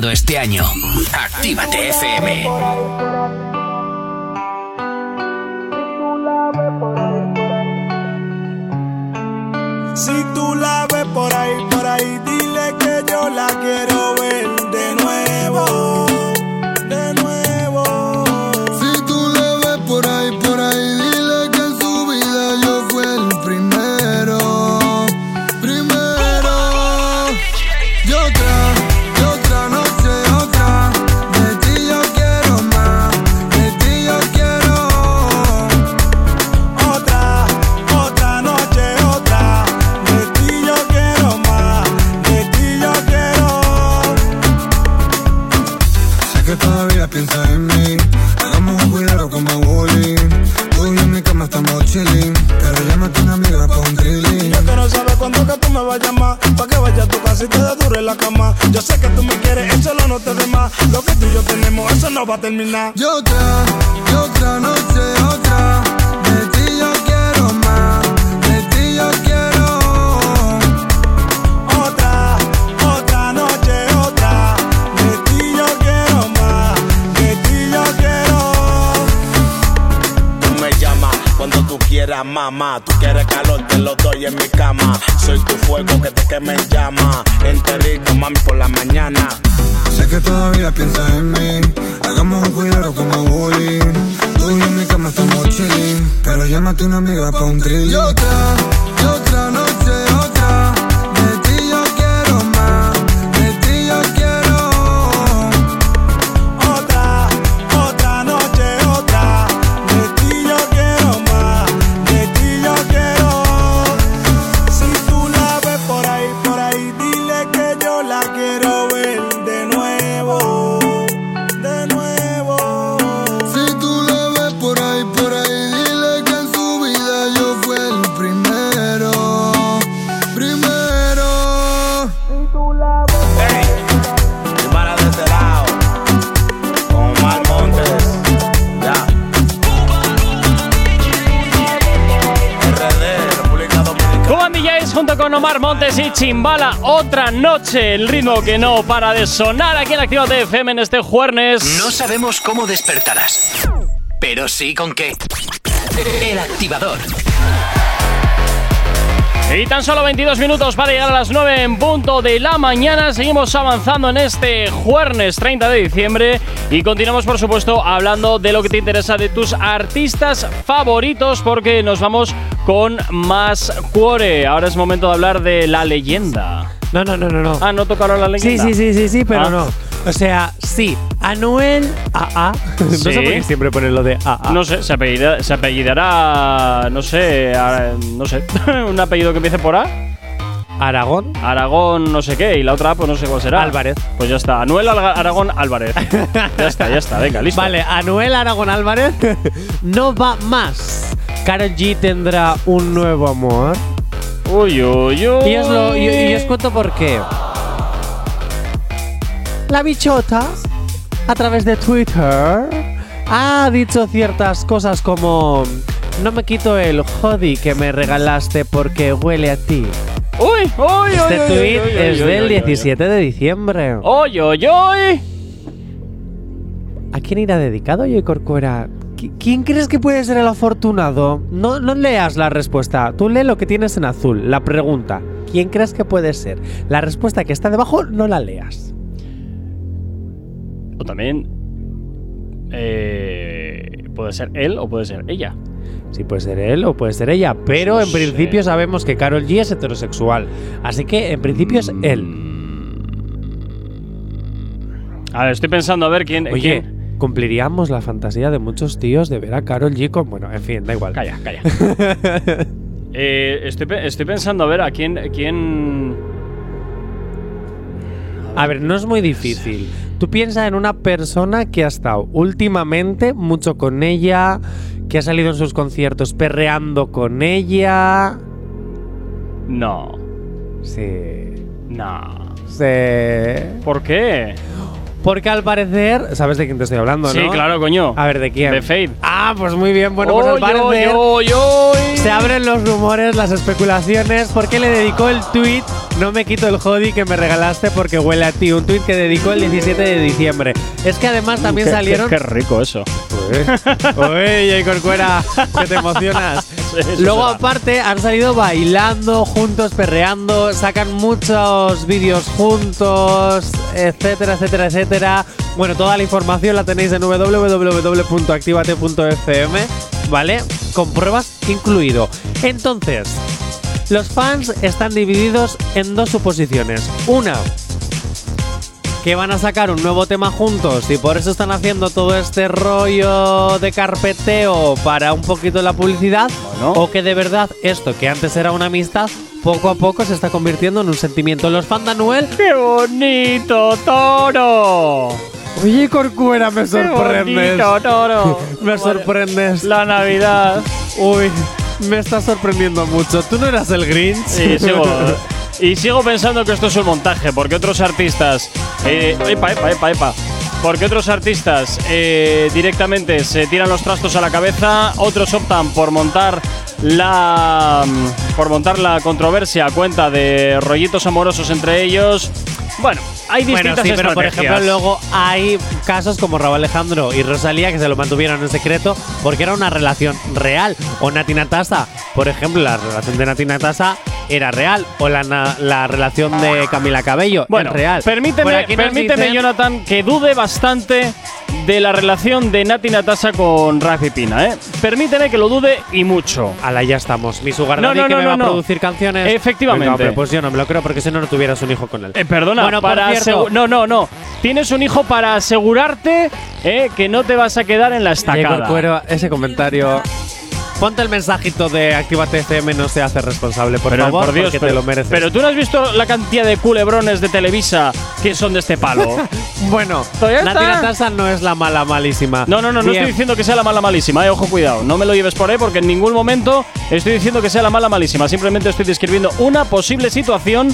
te Montes
y Chimbala. Otra noche. El ritmo que no para de sonar aquí en Actívate FM en este jueves.
No sabemos cómo despertarás, pero sí con qué. El activador.
Y tan solo 22 minutos para llegar a las 9 en punto de la mañana. Seguimos avanzando en este jueves 30 de diciembre y continuamos, por supuesto, hablando de lo que te interesa de tus artistas favoritos porque nos vamos con más cuore. Ahora es momento de hablar de la leyenda.
No, no, no, no, no.
Ah, no tocaron la
Sí,
leyenda.
sí, sí, sí, sí, pero
Ah.
no. O sea, sí, Anuel AA. no sé
Sí.
por qué siempre ponen lo de AA.
No sé, se, apellida- se apellidará, no sé, a- no sé, un apellido que empiece por A.
Aragón.
Aragón, no sé qué, y la otra pues no sé cuál será.
Álvarez.
Pues ya está, Anuel Alga- Aragón Álvarez. ya está, ya está, venga, listo.
Vale, Anuel Aragón Álvarez no va más. Karol G tendrá un nuevo amor.
Uy, uy, uy.
Y os, lo- y- y os cuento por qué. La bichota, a través de Twitter, ha dicho ciertas cosas como: No me quito el hoodie que me regalaste porque huele a ti.
Uy, uy,
Este
uy, uy,
tweet
uy, uy,
es del
uy, uy,
17 de diciembre.
Uy, uy, uy.
¿A quién irá dedicado, Joy Corcuera? ¿Qui- ¿Quién crees que puede ser el afortunado? No, no leas la respuesta. Tú lee lo que tienes en azul. La pregunta. ¿Quién crees que puede ser? La respuesta que está debajo no la leas.
O también. eh, puede ser él o puede ser ella.
Sí, puede ser él o puede ser ella. Pero
No
en
sé.
principio sabemos que Carol G es heterosexual. Así que en principio es él.
A ver, estoy pensando a ver quién.
Oye,
quién-
cumpliríamos la fantasía de muchos tíos de ver a Carol G con. Bueno, en fin, da igual.
Calla, calla. Eh, estoy, estoy pensando a ver a quién. quién...
A ver, no es muy difícil. Tú piensas en una persona que ha estado últimamente mucho con ella, que ha salido en sus conciertos perreando con ella.
No.
Sí.
No.
Sí.
¿Por qué?
Porque al parecer, ¿sabes de quién te estoy hablando,
Sí,
no?
claro, coño.
A ver, ¿de quién?
De Fade.
Ah, pues muy bien. Bueno, pues al parecer
oy, oy, oy.
se abren los rumores, las especulaciones, porque le dedicó el tweet No me quito el hoodie que me regalaste porque huele a ti. Un tweet que dedicó el 17 de diciembre. Es que además también
Qué- qué-
salieron.
Qué, rico eso.
Oye, J. Corcuera, que te emocionas.
Eso
Luego,
será.
aparte, han salido bailando juntos, perreando, sacan muchos vídeos juntos, etcétera, etcétera, etcétera. Bueno, toda la información la tenéis en www.activate.fm, ¿vale? Con pruebas incluido. Entonces, los fans están divididos en dos suposiciones. Una, que van a sacar un nuevo tema juntos y por eso están haciendo todo este rollo de carpeteo para un poquito la publicidad o que de verdad esto que antes era una amistad poco a poco se está convirtiendo en un sentimiento. Los fans de Anuel,
¡Qué bonito, toro!
oye Corcuera, me
¡Qué
sorprendes.
bonito, toro!
Me sorprendes.
La Navidad.
Uy, me estás sorprendiendo mucho. ¿Tú no eras el Grinch?
Sí. Y sigo pensando que esto es un montaje, porque otros artistas. Eh, epa, epa, epa, epa. Porque otros artistas eh, directamente se tiran los trastos a la cabeza, otros optan por montar la mm, por montar la controversia a cuenta de rollitos amorosos entre ellos. Bueno, hay
Bueno,
distintas
sí, pero por ejemplo luego hay casos como Raúl Alejandro y Rosalía que se lo mantuvieron en secreto porque era una relación real. O Nati Natasa, por ejemplo, la relación de Nati Natasa era real. O la, la relación de Camila Cabello
Bueno,
es real.
Permíteme, permíteme
dicen-
Jonathan, que dude bastante de la relación de Nati Natasa con Rafi Pina, ¿eh? Permíteme que lo dude y mucho.
Ala, ya estamos. Mi sugar
No,
daddy
no,
que me va a producir canciones.
Efectivamente.
Venga, pues yo no me lo creo porque si no, no tuvieras un hijo con él.
Eh, perdona,
Bueno,
para
cierto-
no, no, no. Tienes un hijo para asegurarte eh, que no te vas a quedar en la estacada.
Ese comentario. Ponte el mensajito de Actívate FM, no se hace responsable, por
pero
favor,
por Dios,
porque
pero,
te lo mereces.
pero tú no has visto la cantidad de culebrones de Televisa que son de este palo.
Bueno,
Todavía
Nati
está.
Natasa no es la mala malísima.
No, no, no, no estoy diciendo que sea la mala malísima, eh, ojo, cuidado. No me lo lleves por ahí porque en ningún momento estoy diciendo que sea la mala malísima. Simplemente estoy describiendo una posible situación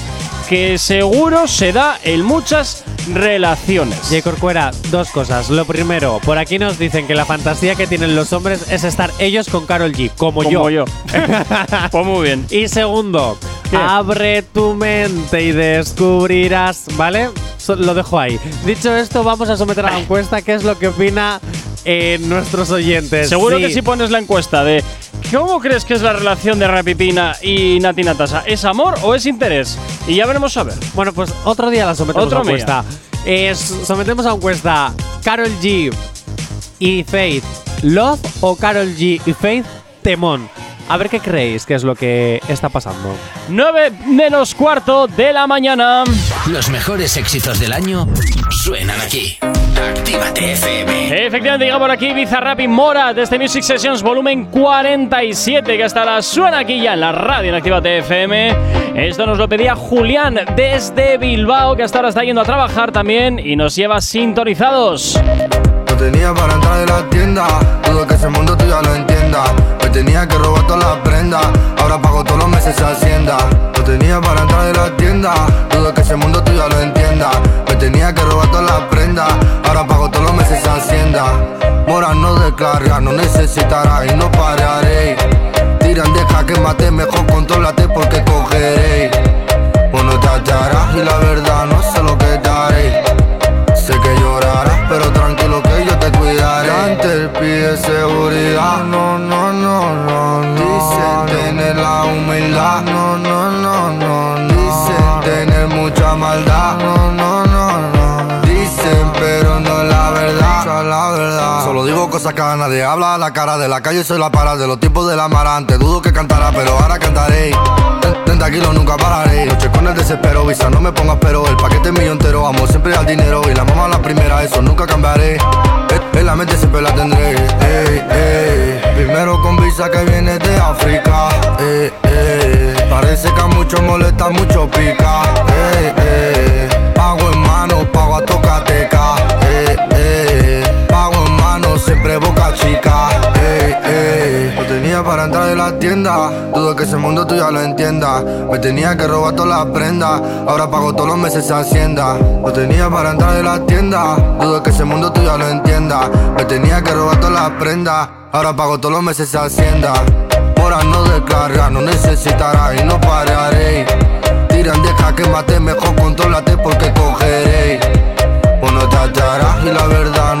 que seguro se da en muchas relaciones.
J. Corcuera, dos cosas. Lo primero, por aquí nos dicen que la fantasía que tienen los hombres es estar ellos con Carol G, como,
Como
yo.
yo. pues muy bien.
Y segundo,
¿Qué?
abre tu mente y descubrirás, ¿vale? So- lo dejo ahí. Dicho esto, vamos a someter a la encuesta qué es lo que opina eh, nuestros oyentes.
Seguro
Sí.
que si pones la encuesta de ¿Cómo crees que es la relación de Rapipina y Nati Natasa? ¿Es amor o es interés? Y ya veremos a ver.
Bueno, pues otro día la sometemos
Otro
a encuesta. Eh, sometemos a encuesta Carol G y Faith Love o Carol G y Faith Temón. A ver qué creéis que es lo que está pasando.
9 menos cuarto de la mañana.
Los mejores éxitos del año suenan aquí. Actívate FM.
Efectivamente, llega por aquí Bizarrap y Mora desde Music Sessions volumen 47, que hasta ahora suena aquí ya en la radio en Actívate FM. Esto nos lo pedía Julián desde Bilbao, que hasta ahora está yendo a trabajar también y nos lleva sintonizados.
Tenía para entrar de la tienda, dudo que ese mundo tú ya lo entienda. Me tenía que robar todas las prendas, ahora pago todos los meses Hacienda. No tenía para entrar de la tienda, dudo que ese mundo tú ya lo entienda. Me tenía que robar todas las prendas, ahora pago todos los meses Hacienda. Mora no descarga, no necesitará y no pararé. Tiran, deja que mate, mejor contrólate porque cogeré. Bueno, te hallarás y la verdad no sé lo Seguridad, no, no, no, no, no. Dicen tener la humildad, no, no, no, no, no. Dicen tener mucha maldad, no, no. Solo digo cosas que a nadie habla la cara de la calle, soy la para de los tipos de la marante. Dudo que cantará, pero ahora cantaré. Ten- 30 kilos nunca pararé. Noche con el desespero, visa, no me pongas pero. El paquete mío entero, amo siempre al dinero. Y la mamá la primera, eso nunca cambiaré. En- En la mente siempre la tendré. Ey, ey. Primero con visa que viene de África. Parece que a muchos molesta, mucho pica. Pago en mano, pago a tocateca. Siempre chica. Ey, ey. No tenía para entrar de la tienda. Dudo que ese mundo tú ya lo entienda. Me tenía que robar todas las prendas. Ahora pago todos los meses esa hacienda. Lo tenía para entrar en la tienda. Dudo que ese mundo tú ya lo entienda. Me tenía que robar todas las prendas. Ahora pago todos los meses esa hacienda. Ahora no descarga, no necesitarás y no pararé. Tiran, deja que mate, mejor contrólate porque cogeré. O no te atarás y la verdad no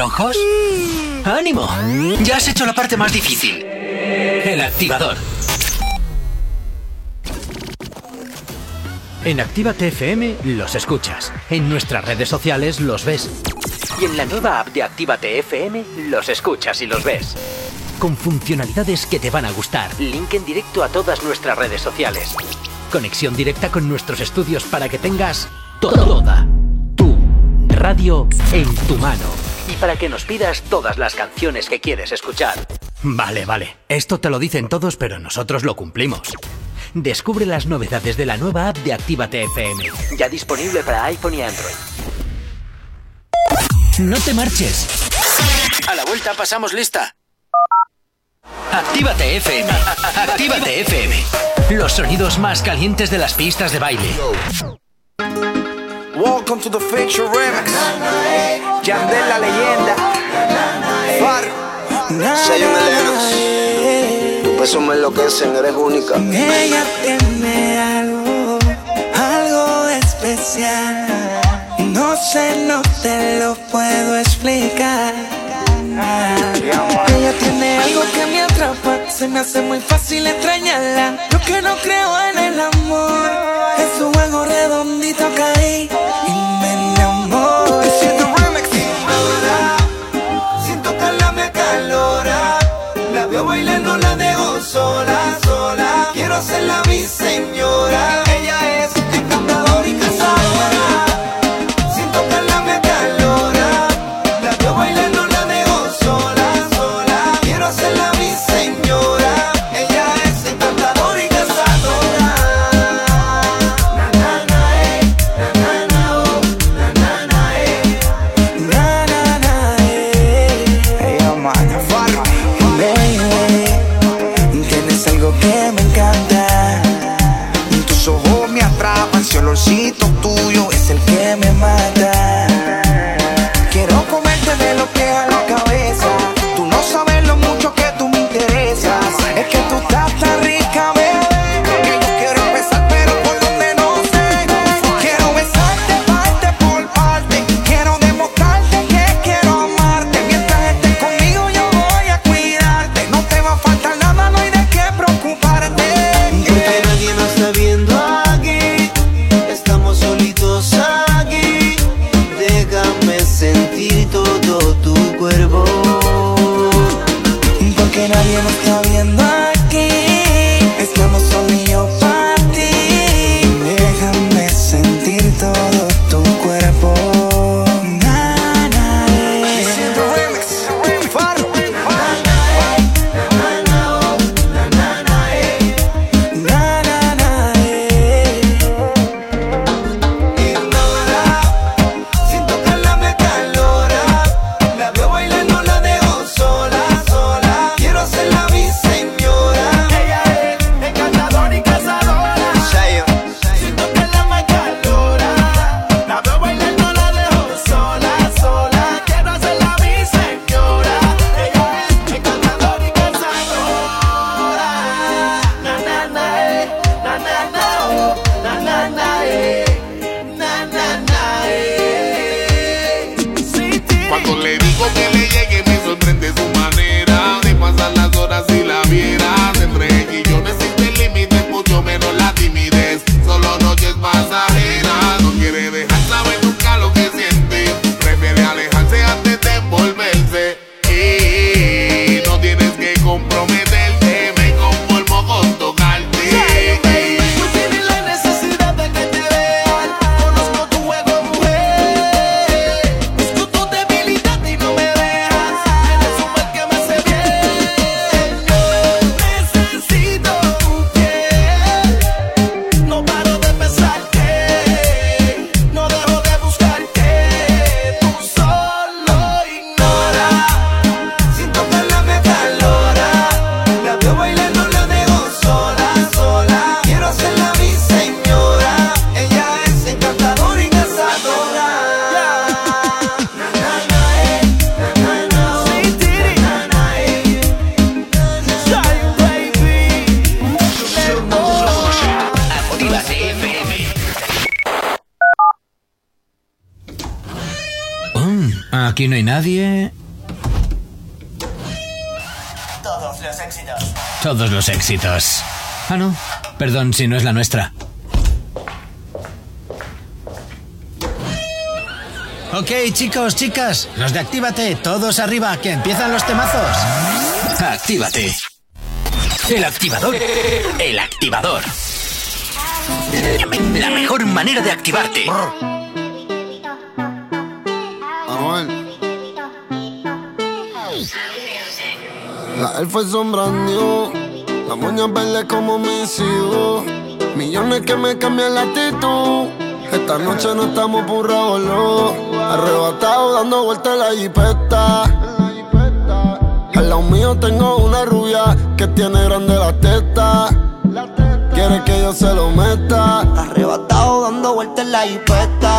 ojos? ¡Ánimo! Ya has hecho la parte más difícil. El activador.
En Actívate FM los escuchas. En nuestras redes sociales los ves.
Y en la nueva app de Actívate FM los escuchas y los ves.
Con funcionalidades que te van a gustar.
Link en directo a todas nuestras redes sociales.
Conexión directa con nuestros estudios para que tengas toda tu radio en tu mano.
Para que nos pidas todas las canciones que quieres escuchar.
Vale, vale. Esto te lo dicen todos, pero nosotros lo cumplimos. Descubre las novedades de la nueva app de Actívate FM.
Ya disponible para iPhone y Android.
No te marches.
A la vuelta pasamos lista. Actívate FM. Actívate FM.
Los sonidos más calientes de las pistas de baile.
Welcome to the Feature Remix. Yandel la leyenda. Far.
Zion Lennox. Tu peso me enloquecen, eres única.
Ella tiene algo, algo especial. No sé, no te lo puedo explicar. Se me hace muy fácil extrañarla. Yo que no creo en el amor, es su juego redondito caí y me enamoré.
Sin tocarla me calora. La veo bailando, la dejo sola, sola. Quiero hacerla mi señora.
Perdón si no es la nuestra. Ok, chicos, chicas, los de Actívate, todos arriba, que empiezan los temazos. Actívate. El activador. El activador. La mejor manera de activarte.
La elfa brand new. La moña verde como mis hijos. Millones que me cambian la actitud. Esta noche no estamos burrados, no. Arrebatado dando vueltas en la jipeta. Al lado mío tengo una rubia que tiene grande la teta. Quiere que yo se lo meta.
Arrebatado dando vueltas en la jipeta.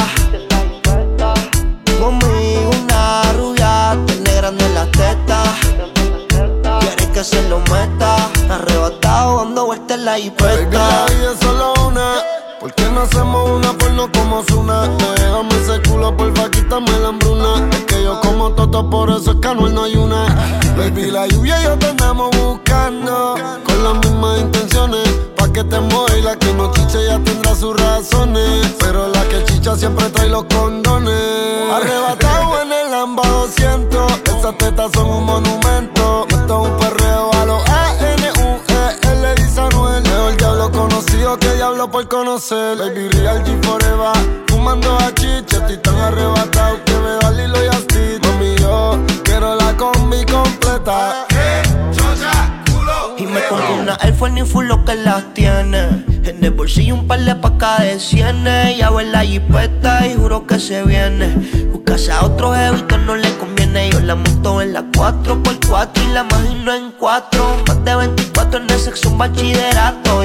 Que se lo meta. Arrebatado dando vueltas en la
Baby,
jipeta.
la solo una. ¿Por qué no hacemos una porno como Zuna? Déjame ese culo, porfa, quítame la hambruna. Es que yo como toto, por eso es que Anuel no hay una. Baby, la lluvia y yo te andamos buscando. Con las mismas intenciones. Pa' que te mueva y la que no chiche ya tendrá sus razones. Pero la que chicha siempre trae los condones. Arrebatado en el Lamba 200. Esas tetas son un monumento. Esto es un perreo a los A-N-U-E. Él le dice a Anuel. Mejor diablo conocido que diablo por conocer. Baby Real G Forever. Fumando a chiche. Estoy tan arrebatado que me da Lilo y Stitch. Mami, yo quiero la combi completa.
Y me pongo una Force ni full lo que las tiene. En el bolsillo un par de pacas de cienes. Ya en la jipeta y juro que se viene. Buscarse a otro jevito no le conviene. Yo la monto en la 4x4 y la imagino en 4. Más de 24 en el un bachillerato.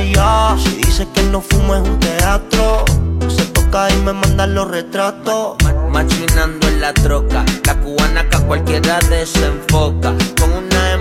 Si dice que no fumo es un teatro. Se toca y me mandan los retratos.
Machinando en la troca, la cubana que a cualquiera desenfoca.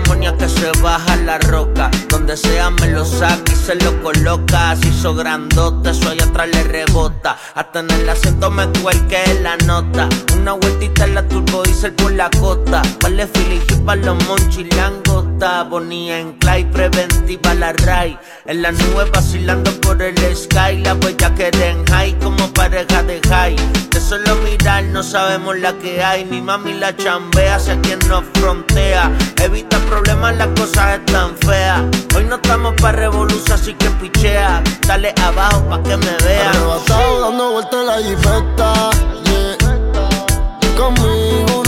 Demonia que se baja la roca. Donde sea me lo saca y se lo coloca. Se hizo grandote, eso allá atrás le rebota. Hasta en el acento me cuelque la nota. Una vueltita en la turbo diesel por la costa. Vale Philly para los monchilangota. Bonía en clay, preventiva la ray. En la nube vacilando por el sky. La huella que en high como pareja de high. De solo mirar no sabemos la que hay. Mi mami la chambea, sé quien nos frontea. Evita las cosas están feas. Hoy no estamos pa' revolución, así que pichea. Dale abajo pa' que me vea.
Arrebatado dando vueltas en la jipeta. Yeah. Conmigo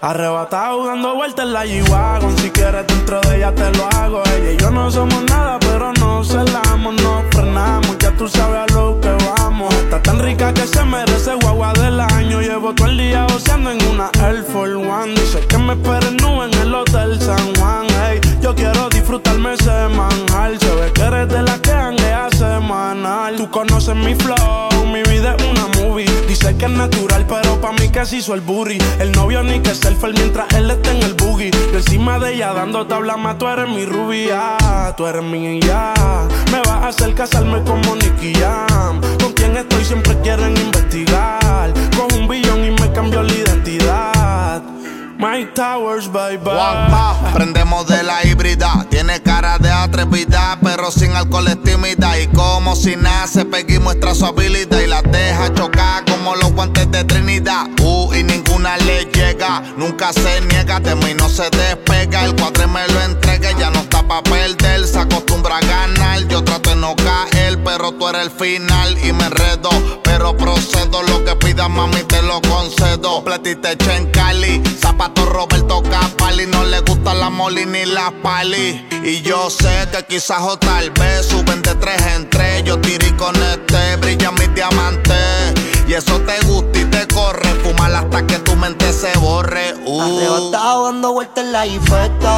Arrebatado dando vueltas en la G-Wagon Si quieres dentro de ella te lo hago. Ella y yo no somos nada pero no celamos. No frenamos, ya tú sabes a lo que vamos. Está tan rica que se merece guagua del año. Llevo todo el día oceando en una Air Force One. Dice que me esperen nube en el Hotel San Juan. Ey, Yo quiero disfrutarme semanal Se ve que eres de la que hanguea semanal. Tú conoces mi flow, mi vida es una movie. Dice que es natural pero pa' mí se hizo el booty. El novio ni que selfie mientras él está en el boogie. Yo encima de ella dando tabla más Tú eres mi rubia, tú eres mi ya. Me vas a hacer casarme como Nicky Jam. Con quien estoy siempre quieren investigar. Con un billón y me cambió la identidad. Mike Towers, bye bye.
Juanpa, prendemos de la híbrida. Tiene cara de atrevida, pero sin alcohol es tímida. Y como si nace, Peggy muestra su habilidad. Y la deja chocar como los guantes de Trinidad. Uh, y ninguna le nunca se niega, de mí no se despega. El cuadre me lo entrega, ya no está pa' perder. Se acostumbra a ganar, yo trato de no caer, pero tú eres el final y me enredo. Pero procedo, lo que pidas, mami, te lo concedo. Platiste en Cali, zapato Roberto Capali, no le gusta la moli ni la pali. Y yo sé que quizás o tal vez suben de tres en tres. Yo tiré con este, brilla mi diamante. Y eso te gusta y te corre. Fumar hasta que tu mente se borre. Uh.
Arrebatado dando vueltas en la jipeta.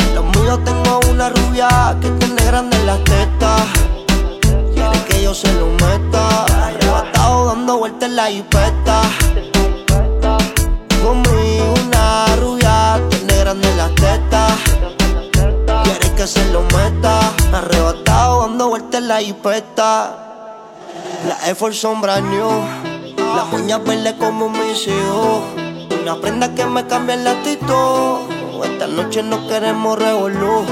A los míos tengo una rubia que tiene grande las tetas. Quiere que yo se lo meta. Arrebatado dando vueltas en la jipeta. Conmigo una rubia tiene grande las tetas. Quiere que se lo meta. Arrebatado dando vueltas en la jipeta.
La Air Force son brand new. La uña verde como mis hijos. Una prenda que me cambia el actitud. Esta noche no queremos revolú.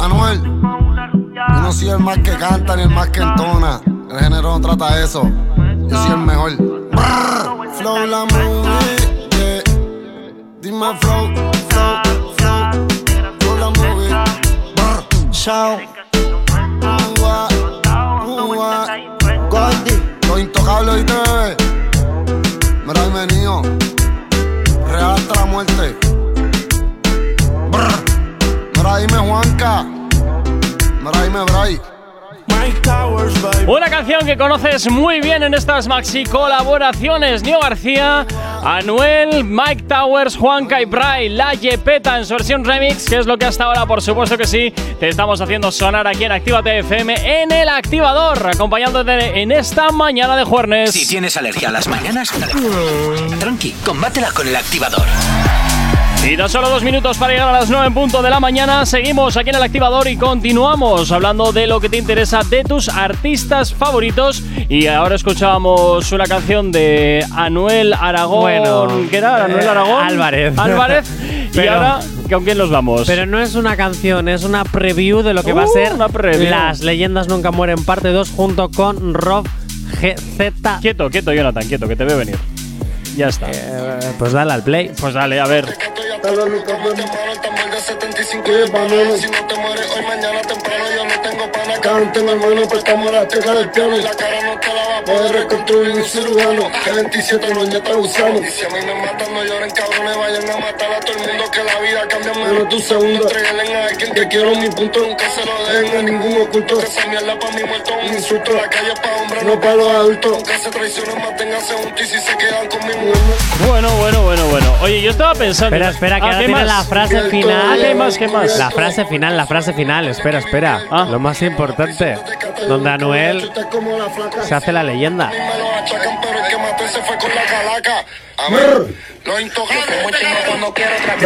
Anuel, yo no soy el más que canta ni el más que entona. El género no trata eso. Yo soy el mejor. Flow la movie. Dime flow. Brrr,
Chao.
ua, ua. Los intocables, ¿oíste, bebé? Mira, bienvenido. Real hasta la muerte. Brrr. Mira, dime Juanca. Mira, dime Bray.
Una canción que conoces muy bien en estas maxi colaboraciones. Nio García, Anuel, Mike Towers, Juanca y Bray, La Yepeta en su versión remix, que es lo que hasta ahora, por supuesto que sí, te estamos haciendo sonar aquí en Actívate FM en el activador, acompañándote en esta mañana de jueves.
Si tienes alergia a las mañanas, tranqui, combátela con el activador.
Y tan solo dos minutos para llegar a las 9 en punto de la mañana. Seguimos aquí en el activador y continuamos hablando de lo que te interesa de tus artistas favoritos. Y ahora escuchábamos una canción de Anuel Aragón.
Bueno,
¿Qué era? ¿Anuel
eh,
Aragón?
Álvarez.
Álvarez. y
Pero-
ahora, ¿con quién nos vamos?
Pero no es una canción, es una preview de lo que va a
Uh,
ser. Las leyendas nunca mueren parte 2 junto con Rob GZ.
Quieto, quieto, Jonathan, quieto, que te veo venir. Ya está.
pues dale al play.
Pues dale, a ver.
Si no te mueres hoy, mañana temprano no tengo pana. Cabrón, tengo hermano, pues estamos la tecla del piano. Y la cara no te la va a poder reconstruir un cirujano. Que 27 no ya está usando. Y si a mí me matan, no lloren, cabrones. Vayan a matar a todo el mundo. Que la vida cambia en menos un segundo. Entreguen a alguien que quiero mi punto. Nunca se lo dejen a ningún oculto. Que esa mierda pa' mi muerto un insulto. La calle es pa' hombres, no pa' los adultos. Nunca se traicionen, manténganse juntos. Y si se quedan con mi mujer.
Bueno, bueno, bueno, bueno. Oye, yo estaba pensando.
Espera, espera, que
Ah,
ahora
¿qué
tiene
más?
la frase final.
Ah, ¿qué más? ¿Qué más?
La frase final, la frase final. Espera, espera.
Ah.
Lo más importante. Donde Anuel se hace la leyenda.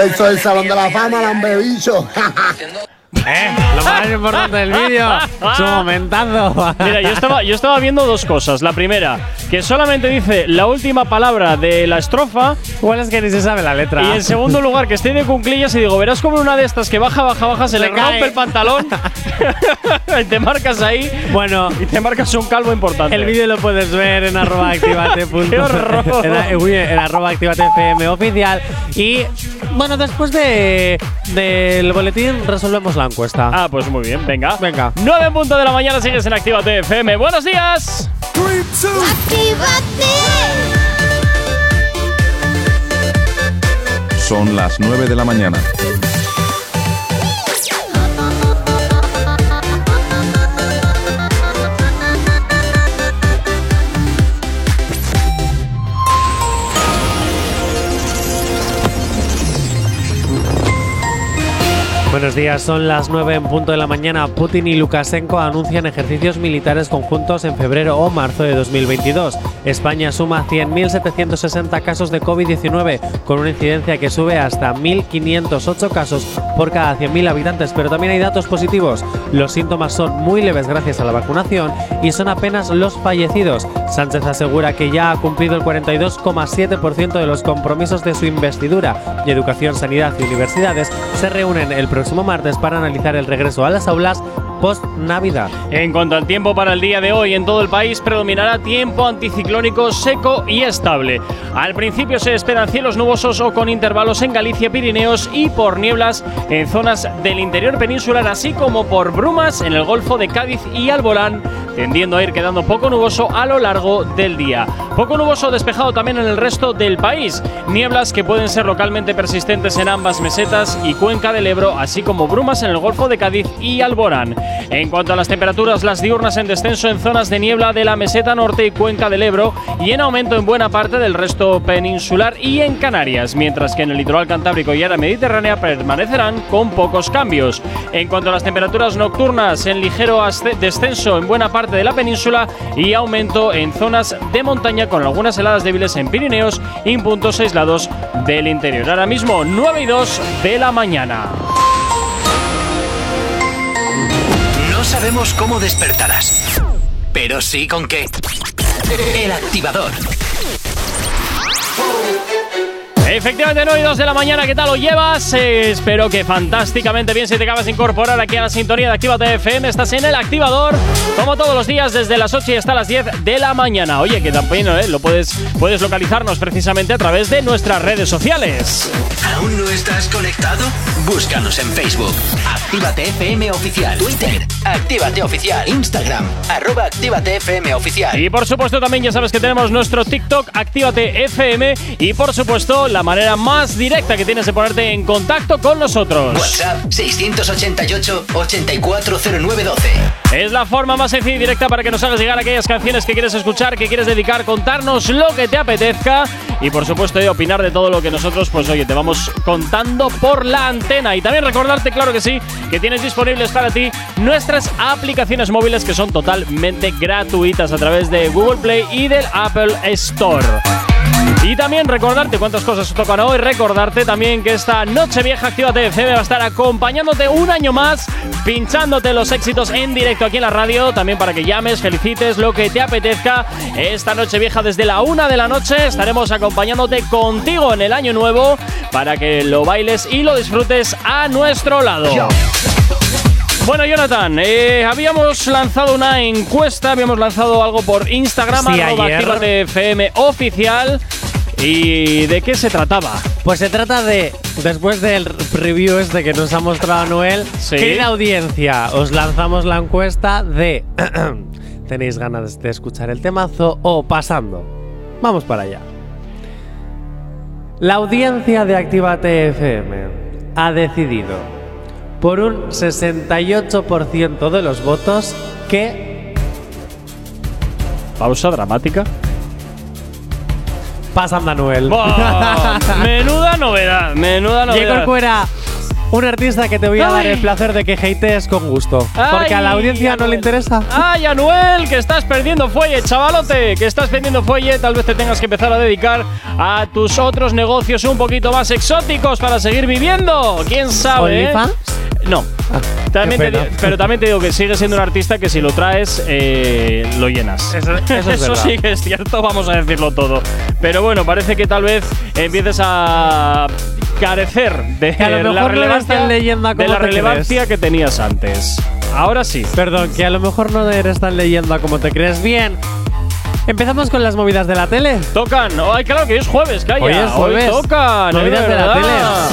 es el salón de la fama, lambebicho.
Eh, lo más importante del vídeo. Su momentazo.
Mira, yo estaba, yo estaba viendo dos cosas. La primera, que solamente dice la última palabra de la estrofa.
Igual es que ni se sabe la letra.
Y en segundo lugar, que estoy de cunclillas y digo, verás como una de estas que baja, baja, baja, se le
cae.
rompe el pantalón. y te marcas ahí.
Bueno,
y te marcas un calvo importante.
El vídeo lo puedes ver en arroba activate.
¡Qué horror!
En, en arroba activate FM oficial. Y bueno, después de del boletín resolvemos la encuesta.
Ah, pues muy bien, venga.
Venga.
9 en punto de la mañana sigues en Actívate FM. ¡Buenos días!
Son las 9 de la mañana.
Buenos días, son las 9 en punto de la mañana. Putin y Lukashenko anuncian ejercicios militares conjuntos en febrero o marzo de 2022. España suma 100.760 casos de COVID-19, con una incidencia que sube hasta 1.508 casos por cada 100.000 habitantes. Pero también hay datos positivos. Los síntomas son muy leves gracias a la vacunación y son apenas los fallecidos. Sánchez asegura que ya ha cumplido el 42,7% de los compromisos de su investidura y Educación, Sanidad y Universidades se reúnen el próximo martes para analizar el regreso a las aulas post-Navidad.
En cuanto al tiempo para el día de hoy, en todo el país predominará tiempo anticiclónico seco y estable. Al principio se esperan cielos nubosos o con intervalos en Galicia, Pirineos y por nieblas en zonas del interior peninsular, así como por brumas en el Golfo de Cádiz y Alborán, tendiendo a ir quedando poco nuboso a lo largo del día. Poco nuboso despejado también en el resto del país. Nieblas que pueden ser localmente persistentes en ambas mesetas y cuenca del Ebro, así como brumas en el Golfo de Cádiz y Alborán. En cuanto a las temperaturas, las diurnas en descenso en zonas de niebla de la meseta norte y cuenca del Ebro y en aumento en buena parte del resto peninsular y en Canarias, mientras que en el litoral cantábrico y área mediterránea permanecerán con pocos cambios. En cuanto a las temperaturas nocturnas, en ligero descenso en buena parte de la península y aumento en zonas de montaña con algunas heladas débiles en Pirineos y en puntos aislados del interior. Ahora mismo 9 y 2 de la mañana.
No sabemos cómo despertarás, pero sí con qué. El activador.
Efectivamente, 9 y 2 de la mañana, ¿qué tal lo llevas? Eh, espero que fantásticamente bien si te acabas de incorporar aquí a la sintonía de Actívate FM. Estás en el activador, como todos los días, desde las 8 y hasta las 10 de la mañana. Oye, que también ¿eh? lo puedes, puedes localizarnos precisamente a través de nuestras redes sociales.
¿Aún no estás conectado? Búscanos en Facebook. Actívate FM Oficial. Twitter. Actívate Oficial. Instagram. Arroba Actívate FM Oficial.
Y por supuesto también ya sabes que tenemos nuestro TikTok Actívate FM y por supuesto la manera más directa que tienes de ponerte en contacto con nosotros.
WhatsApp 688-840912.
Es la forma más sencilla y directa para que nos hagas llegar aquellas canciones que quieres escuchar, que quieres dedicar, contarnos lo que te apetezca y por supuesto de opinar de todo lo que nosotros, pues oye, te vamos contando por la antena. Y también recordarte, claro que sí, que tienes disponibles para ti nuestras aplicaciones móviles que son totalmente gratuitas a través de Google Play y del Apple Store. Y también recordarte cuántas cosas tocan hoy. Recordarte también que esta noche vieja Actívate FM va a estar acompañándote un año más, pinchándote los éxitos en directo aquí en la radio. También para que llames, felicites, lo que te apetezca. Esta noche vieja desde la una de la noche estaremos acompañándote contigo en el año nuevo para que lo bailes y lo disfrutes a nuestro lado. Bueno, Jonathan, eh, habíamos lanzado una encuesta, habíamos lanzado algo por Instagram,
Sí,
arroba FM oficial. ¿Y de qué se trataba?
Pues se trata de, después del review este que nos ha mostrado Noel,
Sí.
querida audiencia, os lanzamos la encuesta de ¿tenéis ganas de escuchar el temazo o pasando? Vamos para allá. La audiencia de Actívate FM ha decidido, por un 68% de los votos, que
Pausa dramática.
pasan.
¡Buah! menuda novedad, menuda novedad.
Un artista que te voy a dar el placer de que hatees con gusto. porque a la audiencia no le interesa.
¡Ay, Anuel! Que estás perdiendo fuelle, chavalote. Que estás perdiendo fuelle. Tal vez te tengas que empezar a dedicar a tus otros negocios un poquito más exóticos para seguir viviendo. ¿Quién sabe? eh? No. También te
pena.
di- pero también te digo que sigue siendo un artista que si lo traes, eh, lo llenas.
Eso- eso es
sí que es cierto, vamos a decirlo todo. Pero bueno, parece que tal vez empieces a carecer de
Que a lo
la
mejor no eres
relevancia,
tan leyenda
de la relevancia que tenías antes. Ahora sí.
Perdón, que a lo mejor no eres tan leyenda como te crees. Bien. Empezamos con las movidas de la tele.
Tocan. Ay, claro que hoy es jueves, calla.
Hoy es jueves.
tocan. es
Movidas de la
verdad.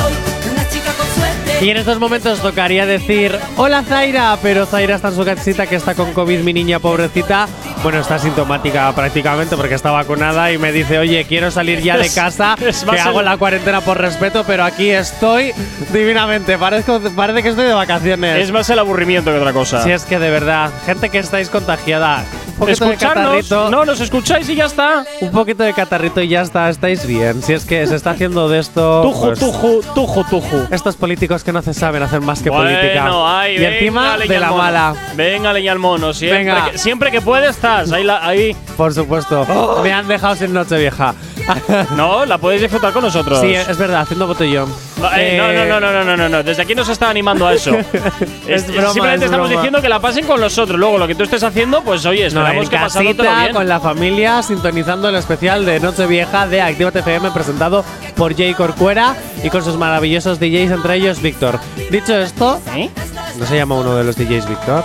Y en estos momentos tocaría decir, hola Zaira, pero Zaira está en su casita que está con COVID, mi niña pobrecita. Bueno, está sintomática prácticamente porque está vacunada y me dice, oye, quiero salir ya de
Es-
casa,
es
que
más
hago
el-
la cuarentena por respeto, pero aquí estoy divinamente. Parezco, parece que estoy de vacaciones.
Es más el aburrimiento que otra cosa.
Si es que de verdad, gente que estáis contagiada, un poquito de catarrito.
No, nos escucháis y ya está.
Un poquito de catarrito y ya está, estáis bien. Si es que se está haciendo de esto.
Tuju,
pues,
tuju, tuju, tuju.
Estos políticos que no se saben hacer más que
bueno,
política.
ay,
y encima de la
mono.
mala.
Venga, leña al mono. Siempre,
Venga.
Que, siempre que puedes estás. Ahí, la, ahí.
Por supuesto. Oh. Me han dejado sin Nochevieja.
no, la podéis disfrutar con nosotros.
Sí, es verdad, haciendo botellón.
No, eh, eh. no, no, no, no, no, no, Desde aquí nos está animando a eso.
es, es broma,
simplemente
es
estamos
broma.
diciendo que la pasen con nosotros. Luego, lo que tú estés haciendo, pues oye, esperamos no,
en
que
casita,
bien.
con la familia, sintonizando el especial de Nochevieja de Activa FM presentado por Jay Corcuera y con sus maravillosos DJs, entre ellos Víctor. Dicho esto,
¿Eh?
¿no se llama uno de los DJs Víctor?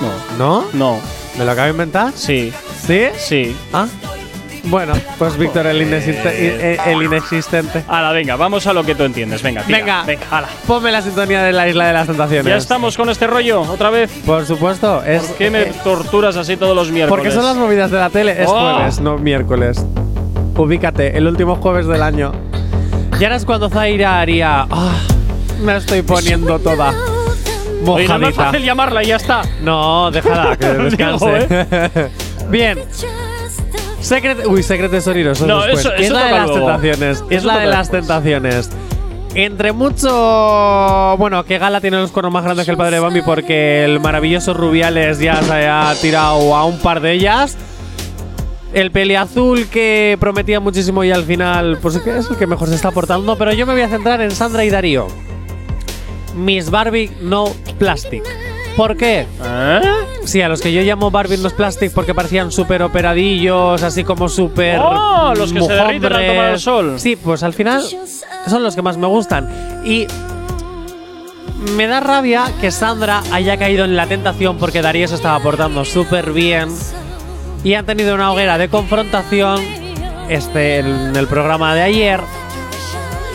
No.
¿No?
No.
¿Me lo acabo de inventar?
Sí.
¿Sí?
Sí.
Ah. Bueno, pues Víctor el, inexiste-
Eh,
el inexistente.
Hala, venga, vamos a lo que tú entiendes. Venga, tira.
Venga,
venga, hala.
ponme la sintonía de la Isla de las Tentaciones.
Ya estamos con este rollo, otra vez.
Por supuesto, es
¿Por qué me
eh,
torturas así todos los miércoles?
porque son las movidas de la tele. Es
Oh.
jueves, no miércoles. Ubícate, el último jueves del año. Y ahora es cuando Zaira haría. Ah, me estoy poniendo toda
Oye, no es más
mojadita.
fácil llamarla y ya está.
No, déjala que
Digo,
descanse. Bien. Secret, uy, Secret de Sonidos.
No,
después.
eso-
es
eso
la de las
luego.
tentaciones. Es
Eso
la de las tentaciones. Entre mucho. Bueno, que Gala tiene los cuernos más grandes que el padre de Bambi porque el maravilloso Rubiales ya se ha tirado a un par de ellas. El peliazul que prometía muchísimo y al final, pues es el que mejor se está portando. Pero yo me voy a centrar en Sandra y Darío. Miss Barbie No Plastic. ¿Por qué? Sí, a los que yo llamo Barbie los Plastic porque parecían súper operadillos, así como súper.
¡Oh! Los que se derriten al
mujombres.
tomar el sol.
Sí, pues al final son los que más me gustan. Y me da rabia que Sandra haya caído en la tentación porque Darío se estaba portando súper bien y han tenido una hoguera de confrontación este, en el programa de ayer.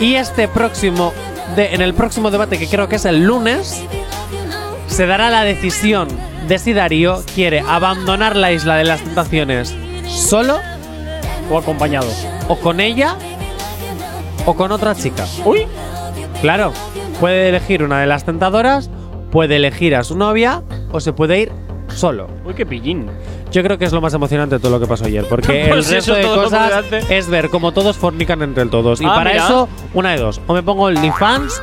Y este próximo, de, en el próximo debate, que creo que es el lunes, se dará la decisión de si Darío quiere abandonar la isla de las tentaciones solo
O acompañado.
o con ella o con otra chica.
Uy.
Claro, puede elegir una de las tentadoras, puede elegir a su novia o se puede ir solo.
Uy, qué pillín.
Yo creo que es lo más emocionante de todo lo que pasó ayer, porque el
Pues
resto de cosas es ver cómo todos fornican entre el todos. Y
Ah,
para
mira.
eso, una de dos. O me pongo OnlyFans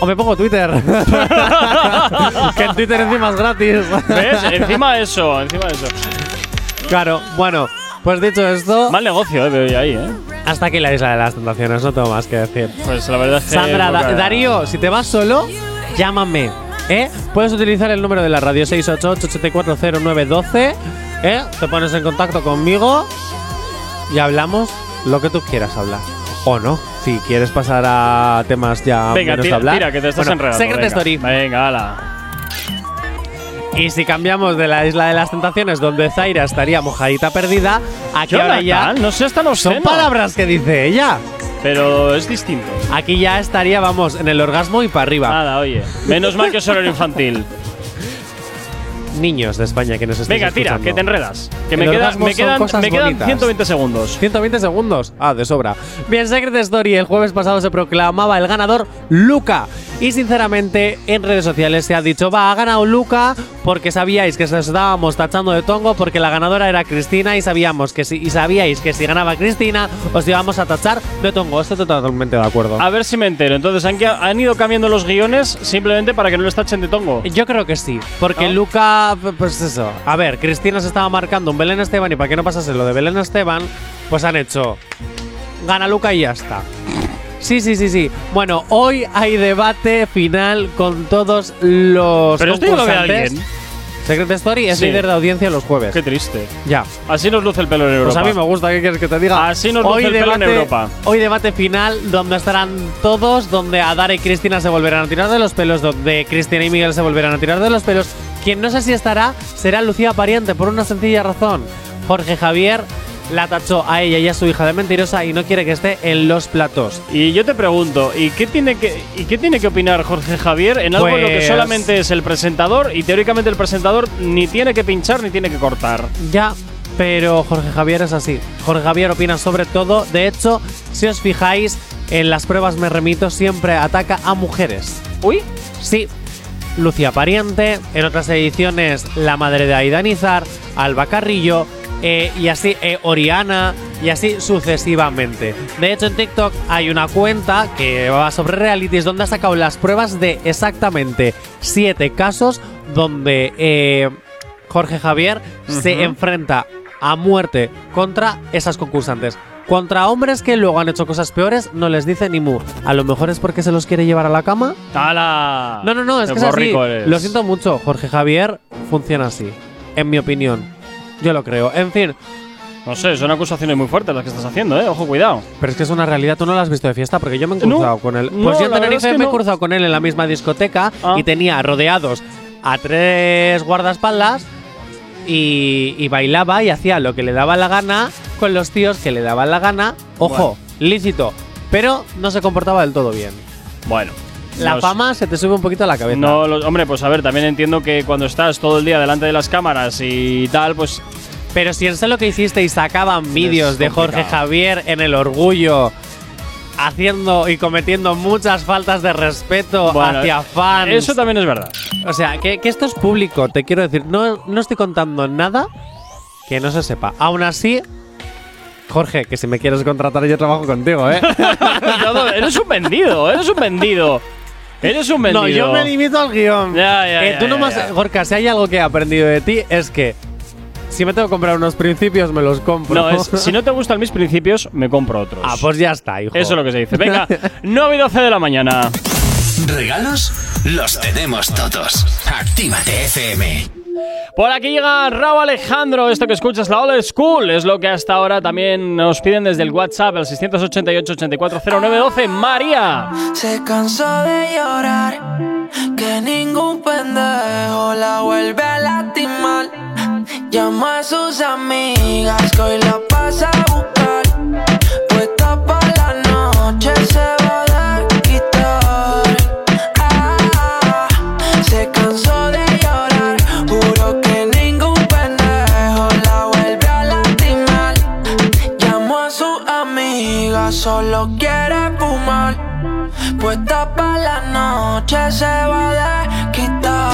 o me pongo Twitter. que en Twitter encima es gratis.
¿Ves? encima eso, encima eso.
Claro, bueno, pues dicho esto,
Mal negocio, eh, veo yo ahí, ¿eh?
hasta aquí la isla de las tentaciones, no tengo más que decir.
Pues la verdad es que.
Sandra, Da- Darío, si te vas solo, llámame. ¿Eh? Puedes utilizar el número de la radio 688-840912. ¿eh? Te pones en contacto conmigo y hablamos lo que tú quieras hablar. O no, si quieres pasar a temas ya
Venga,
menos
tira,
hablar.
tira, que te estás
Bueno,
enredando.
Secret
venga.
Story.
Venga, ala.
Y si cambiamos de la isla de las tentaciones, donde Zaira estaría mojadita perdida, aquí ahora ya.
No seas tan
Son palabras que dice ella.
Pero es distinto.
Aquí ya estaría, vamos, en el orgasmo y para arriba.
Nada, oye. Menos mal que es horario infantil.
Niños de España que nos están
Venga, tira, que te enredas. Que
El
me, queda-
orgasmo
me
son
quedan,
cosas
me quedan
bonitas.
120 segundos.
120 segundos. Ah, de sobra. Bien, Secret Story. El jueves pasado se proclamaba el ganador Luca. Y sinceramente, en redes sociales se ha dicho, va, ha ganado Luca porque sabíais que se os estábamos tachando de tongo porque la ganadora era Cristina y sabíamos que si, y sabíais que si ganaba Cristina os íbamos a tachar de tongo. Estoy totalmente de acuerdo.
A ver si me entero. Entonces, ¿han, han ido cambiando los guiones simplemente para que no les tachen de tongo.
Yo creo que sí, porque
¿No?
Luca, pues eso. A ver, Cristina se estaba marcando un Belén Esteban y para que no pasase lo de Belén Esteban, pues han hecho gana Luca y ya está. Sí, sí, sí, sí. Bueno, hoy hay debate final con todos los
Pero esto ya lo ve
concursantes.
alguien.
Secret Story es
Sí.
líder de audiencia los jueves.
Qué triste.
Ya.
Así nos luce el pelo en Europa.
Pues a mí me gusta, ¿qué quieres que te diga?
Así nos luce el pelo en Europa.
Hoy debate final donde estarán todos, donde Adara y Cristina se volverán a tirar de los pelos, donde Cristina y Miguel se volverán a tirar de los pelos. Quien no sé si estará será Lucía Pariente, por una sencilla razón. Jorge Javier la tachó a ella y a su hija de mentirosa y no quiere que esté en los platos.
Y yo te pregunto, ¿y qué tiene que, y qué tiene que opinar Jorge Javier en algo en lo que
Pues-
solamente es el presentador y teóricamente el presentador ni tiene que pinchar ni tiene que cortar?
Ya, pero Jorge Javier es así. Jorge Javier opina sobre todo. De hecho, si os fijáis, en las pruebas me remito siempre ataca a mujeres.
Uy.
Sí. Lucía Pariente, en otras ediciones la madre de Aida Nizar, Alba Carrillo, eh, y así eh, Oriana, y así sucesivamente. De hecho, en TikTok hay una cuenta que va sobre realities donde ha sacado las pruebas de exactamente siete casos donde eh, Jorge Javier se enfrenta a muerte contra esas concursantes. Contra hombres que luego han hecho cosas peores, no les dice ni mu. A lo mejor es porque se los quiere llevar a la cama.
¡Hala!
No, no, no, es que es así.
eres.
Lo siento mucho, Jorge Javier funciona así, en mi opinión. Yo lo creo. En fin,
No sé, son acusaciones muy fuertes las que estás haciendo, ¿eh? Ojo, cuidado.
pero es que es una realidad. Tú no lo has visto de fiesta porque yo me he
No,
cruzado con él.
no,
Pues yo en
la verdad
Tenerife
es que
me he
no.
cruzado con él en la misma discoteca
Ah.
y tenía rodeados a tres guardaespaldas y, y bailaba y hacía lo que le daba la gana con los tíos que le daban la gana. Ojo, lícito, pero no se comportaba del todo bien.
Bueno.
La fama se te sube un poquito a la cabeza.
No, lo- hombre, pues a ver, también entiendo que cuando estás todo el día delante de las cámaras y tal, pues
Pero si en sé lo que hiciste y sacaban vídeos de Jorge. Javier en el orgullo, haciendo y cometiendo muchas faltas de respeto
Bueno,
hacia fans.
eso también es verdad.
O sea, que, que esto es público, te quiero decir. No, no estoy contando nada que no se sepa. Aún así, Jorge, que si me quieres contratar, yo trabajo contigo, ¿eh?
Eres un vendido, eres un vendido. Eres un vendido.
no, yo me limito al guion.
Ya, ya,
Eh,
ya,
tú
ya,
nomás,
ya.
Gorka, si hay algo que he aprendido de ti, es que si me tengo que comprar unos principios, me los compro.
No, es, si no te gustan mis principios, me compro otros.
Ah, pues ya está, hijo.
Eso es lo que se dice. Venga, 9 y 12 de la mañana.
¿Regalos? Los tenemos todos. Actívate FM.
Por aquí llega Raúl Alejandro. Esto que escuchas, la Old School, es lo que hasta ahora también nos piden desde el WhatsApp, al 688-840912. María.
Se cansó de llorar, que ningún pendejo la vuelve a lastimar. Llama a sus amigas que hoy la pasa a buscar. Solo quiere fumar. Puesta para la noche se va a desquitar.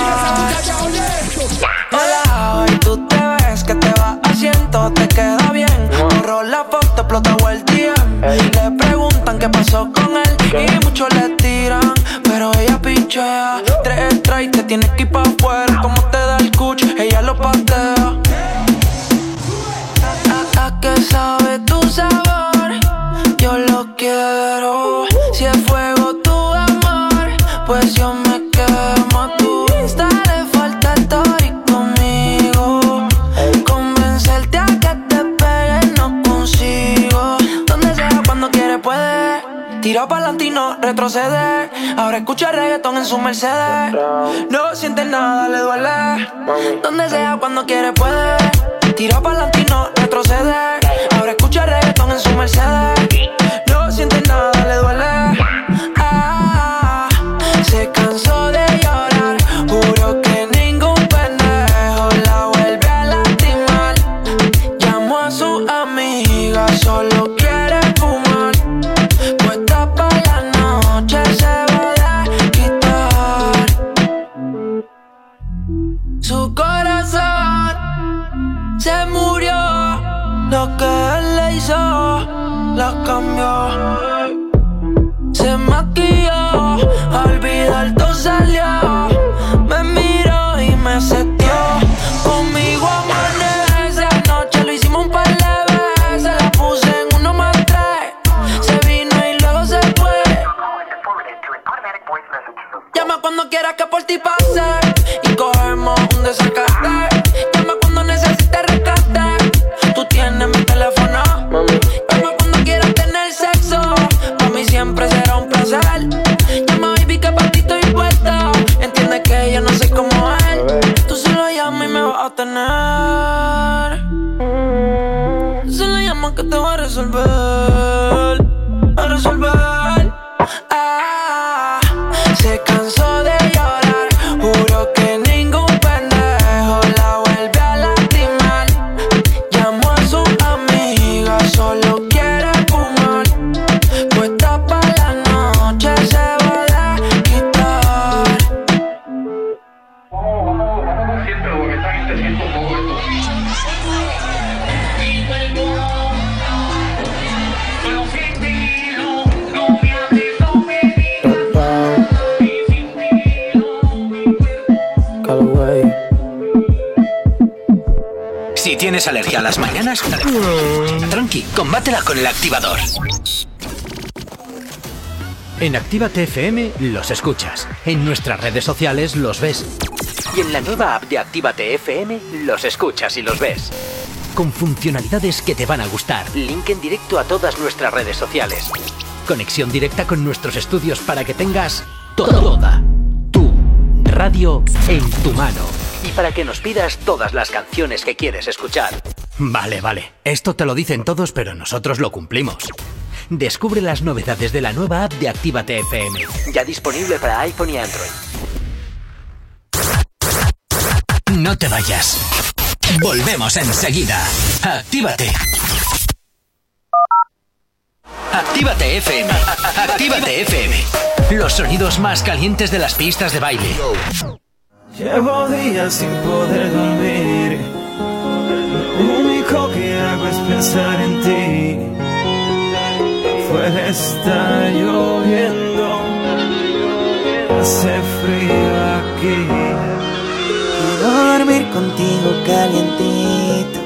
Hola, hoy tú te ves que te va haciendo, te queda bien. Borró la foto, explota el DM. Le preguntan qué pasó con él y muchos le tiran, pero ella pinchea. Tres strikes, te tienes que ir pa' afuera. Como te da el cuch, ella lo patea. ¿A, a qué sabe tu sabor? Si es fuego tu amor, pues yo me quemo. Insta le falta story conmigo. Convencerte a que te pegues no consigo. Donde sea, cuando quiere puede. Tira pa'lante y no retrocede. Ahora escucha reggaetón en su Mercedes. No siente nada, le duele. Donde sea, cuando quiere puede. Tira pa'lante y no retrocede. Ahora escucha reggaetón en su Mercedes. Siente nada, le duele. En
Actívate FM los escuchas. En nuestras redes sociales los ves.
Y en la nueva app de Actívate FM los escuchas y los ves.
Con funcionalidades que te van a gustar.
Link en directo a todas nuestras redes sociales.
Conexión directa con nuestros estudios para que tengas toda tu radio en tu mano.
Y para que nos pidas todas las canciones que quieres escuchar.
Vale, vale. Esto te lo dicen todos, pero nosotros lo cumplimos. Descubre las novedades de la nueva app de Actívate FM.
Ya disponible para iPhone y Android.
No te vayas. Volvemos enseguida. Actívate. Actívate FM. Actívate FM. Los sonidos más calientes de las pistas de baile.
Llevo días sin poder dormir. Lo único que hago es pensar en ti afuera está lloviendo, hace frío aquí.
Quiero dormir contigo calientito,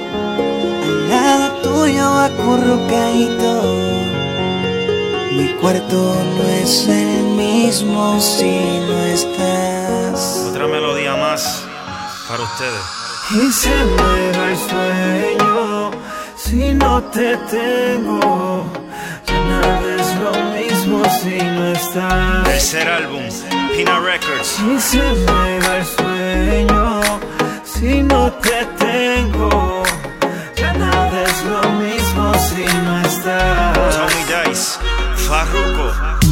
al lado tuyo acurrucadito. Mi cuarto no es el mismo si no estás.
Otra melodía más para ustedes.
Y se me va el sueño si no te tengo lo mismo si no estás.
Tercer álbum, Pina Records.
Y se me va el sueño si no te tengo. Ya nada es lo mismo si no estás.
Tommy Dice, Farruko.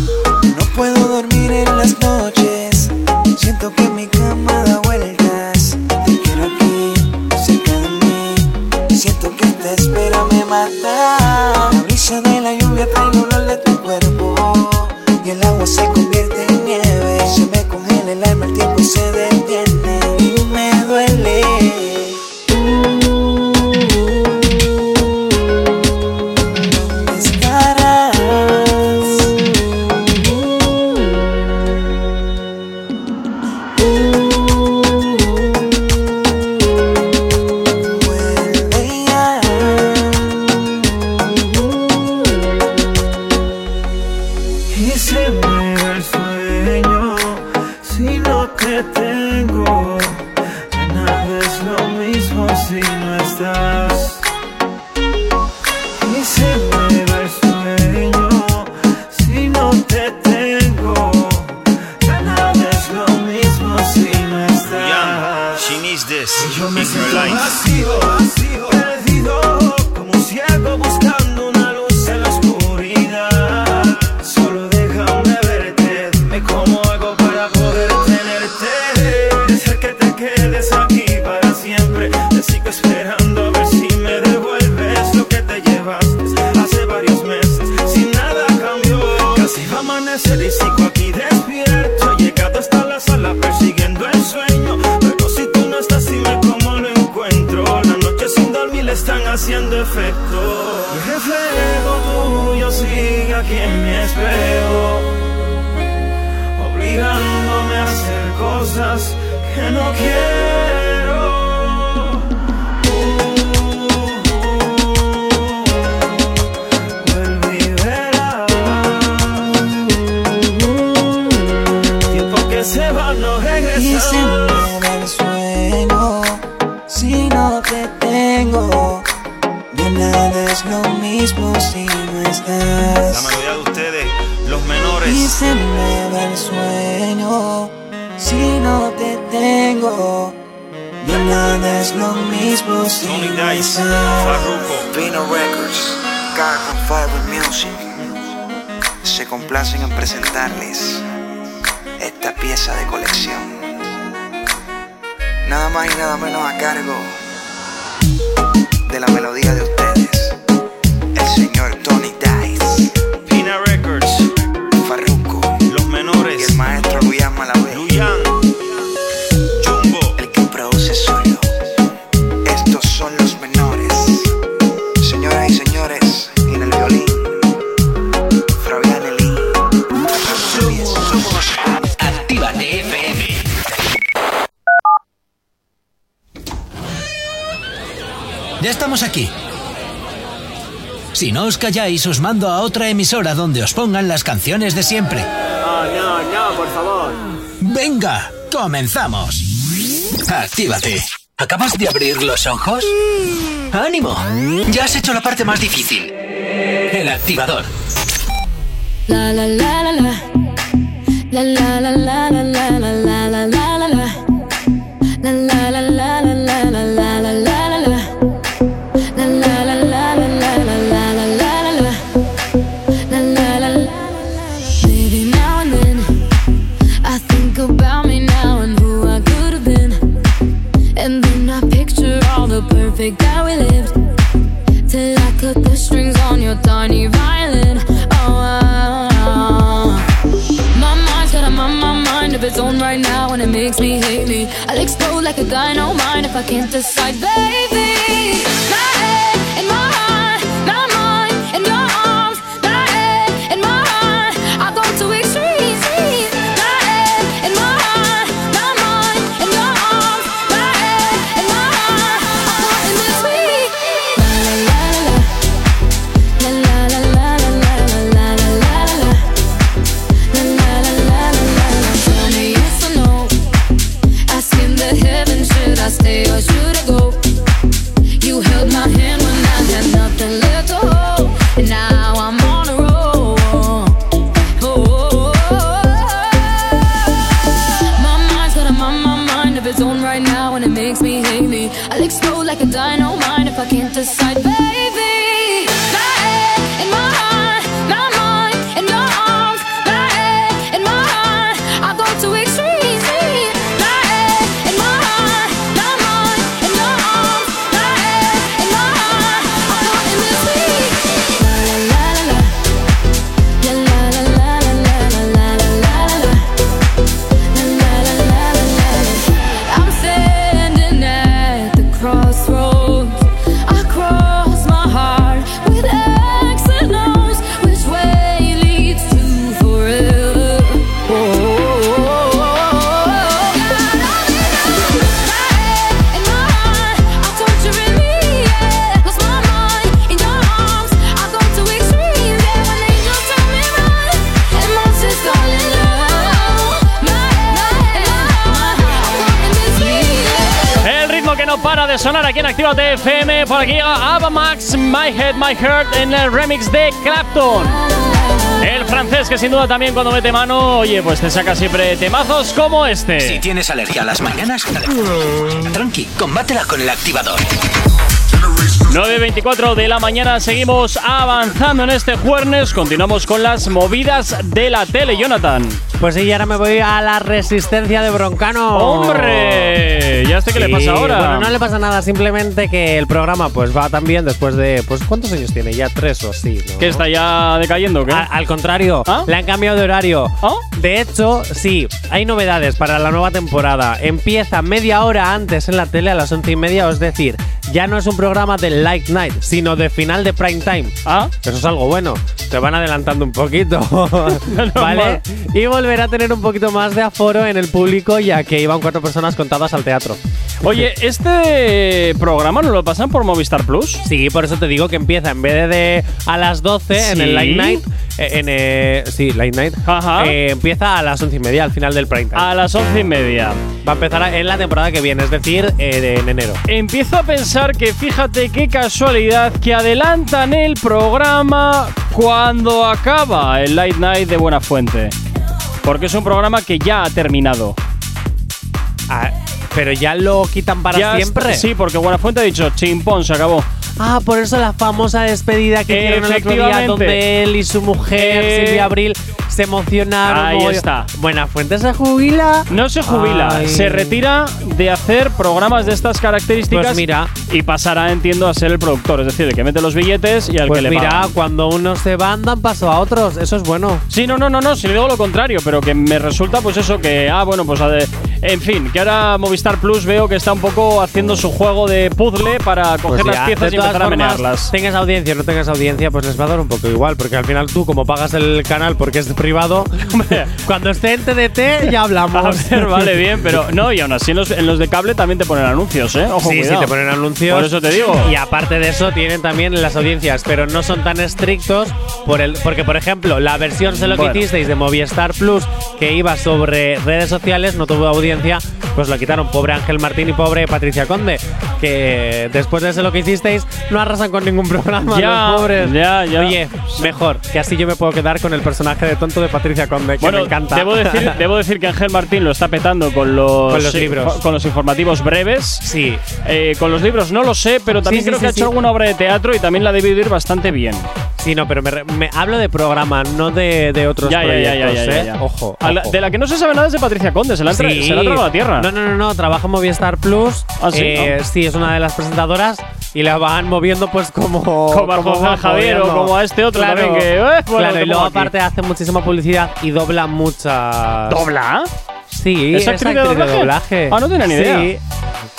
calláis, os mando a otra emisora donde os pongan las canciones de siempre.
No, no, por favor.
Venga, comenzamos. Actívate. ¿Acabas de abrir los ojos? ¡Ánimo! Ya has hecho la parte más difícil. El activador.
La la la la la. La la la la la la la la la. guy, no mind if I can't decide,
babe. En Activa FM. Por aquí llega Ava Max, My Head, My Heart en el remix de Clapton. El francés que sin duda también cuando mete mano, oye, pues te saca siempre temazos como este.
Si tienes alergia a las mañanas, tranqui, combátela con el activador.
9.24 de la mañana seguimos avanzando en este jueves. Continuamos con las movidas de la tele, Jonathan.
Pues sí, y ahora me voy a la resistencia de Broncano.
¡Hombre! ¿Ya sé qué le pasa ahora?
Bueno, no le pasa nada, simplemente que el programa pues va tan bien después de. Pues ¿cuántos años tiene? Ya tres o así, ¿no?
¿Que está ya decayendo qué?
A- al contrario, le han cambiado de horario. De hecho, sí, hay novedades para la nueva temporada. Empieza media hora antes en la tele a las once y media, es decir, ya no es un programa de Light Night, sino de final de prime time.
Ah,
eso es algo bueno. Te van adelantando un poquito, ¿vale? Y volverá a tener un poquito más de aforo en el público, ya que iban cuatro personas contadas al teatro.
Oye, ¿este programa no lo pasan por Movistar Plus?
Sí, por eso te digo que empieza en vez de, de a las 12 en el Light Night. eh, En, eh, sí, Light Night. eh, empieza a las once y media, al final del prime time.
A las once y media.
Va a empezar en la temporada que viene, es decir, eh, de- en enero.
Empiezo a pensar que fíjate qué casualidad que adelantan el programa cuando acaba el Light Night de Buena Fuente. Porque es un programa que ya ha terminado.
Ah, pero ya lo quitan para
Ya
siempre.
sí, porque Buenafuente ha dicho, chimpón, se acabó.
Ah, por eso la famosa despedida que hicieron el otro día donde él y su mujer,
Eh,
Silvia Abril, se emocionaron.
Ahí está.
Buena Fuente se jubila.
No se jubila,
Ay.
se retira de hacer programas de estas características
Pues mira.
y pasará, entiendo, a ser el productor, es decir, el que mete los billetes y al
Pues
que le
mira,
pagan.
cuando unos se van, dan paso a otros. Eso es bueno.
Sí, no, no, no, no, si le digo lo contrario, pero que me resulta pues eso, que, ah, bueno, pues a de- en fin, que ahora Movistar Plus veo que está un poco haciendo su juego de puzzle para coger
Pues
las
ya,
piezas
de
y empezar a
formas,
menearlas.
Tengas audiencia o no tengas audiencia, pues les va a dar un poco igual, porque al final tú, como pagas el canal porque es privado, cuando esté en TDT ya hablamos.
A ver, vale, bien, pero no, y aún así en los, en los de cable también te ponen anuncios, ¿eh? Ojo,
sí,
cuidado.
sí, te ponen anuncios.
Por eso te digo.
Y aparte de eso, tienen también las audiencias, pero no son tan estrictos. Por el, porque, por ejemplo, la versión sé lo
Bueno.
hicisteis de Movistar Plus, que iba sobre redes sociales, no tuvo audiencia, pues lo quitaron. Pobre Ángel Martín y pobre Patricia Conde, que después de sé lo que hicisteis, no arrasan con ningún programa.
Ya,
los pobres.
ya, ya.
Oye, mejor, que así yo me puedo quedar con el personaje de tonto de Patricia Conde, que
Bueno,
me encanta.
Debo decir, debo decir que Ángel Martín lo está petando con los,
Con los libros.
con los informativos breves.
Sí.
Eh, con los libros no lo sé, pero también
Sí,
creo
sí,
que ha hecho alguna obra de teatro y también la debe ir bastante bien.
Sí, no, pero me, me hablo de programa, no de, de otros
Ya, ya, ya, ya,
proyectos,
ya, ya,
¿eh? Ojo,
A la- de la que no se sabe nada es de Patricia Conde, se la, se la ha tragado a tierra.
No, no, no, no, trabaja en Movistar Plus.
Ah, ¿sí?
Eh,
Ah.
sí, es una de las presentadoras y la van moviendo pues como
Como a José
van
Javier o como a este otro
Claro,
también que, eh, bueno,
claro,
te
y luego
aquí.
aparte hace muchísima publicidad y dobla muchas.
¿Dobla?
Sí,
¿Es
es
actriz
actriz,
de
de
doblaje? Ah, no tenía ni idea.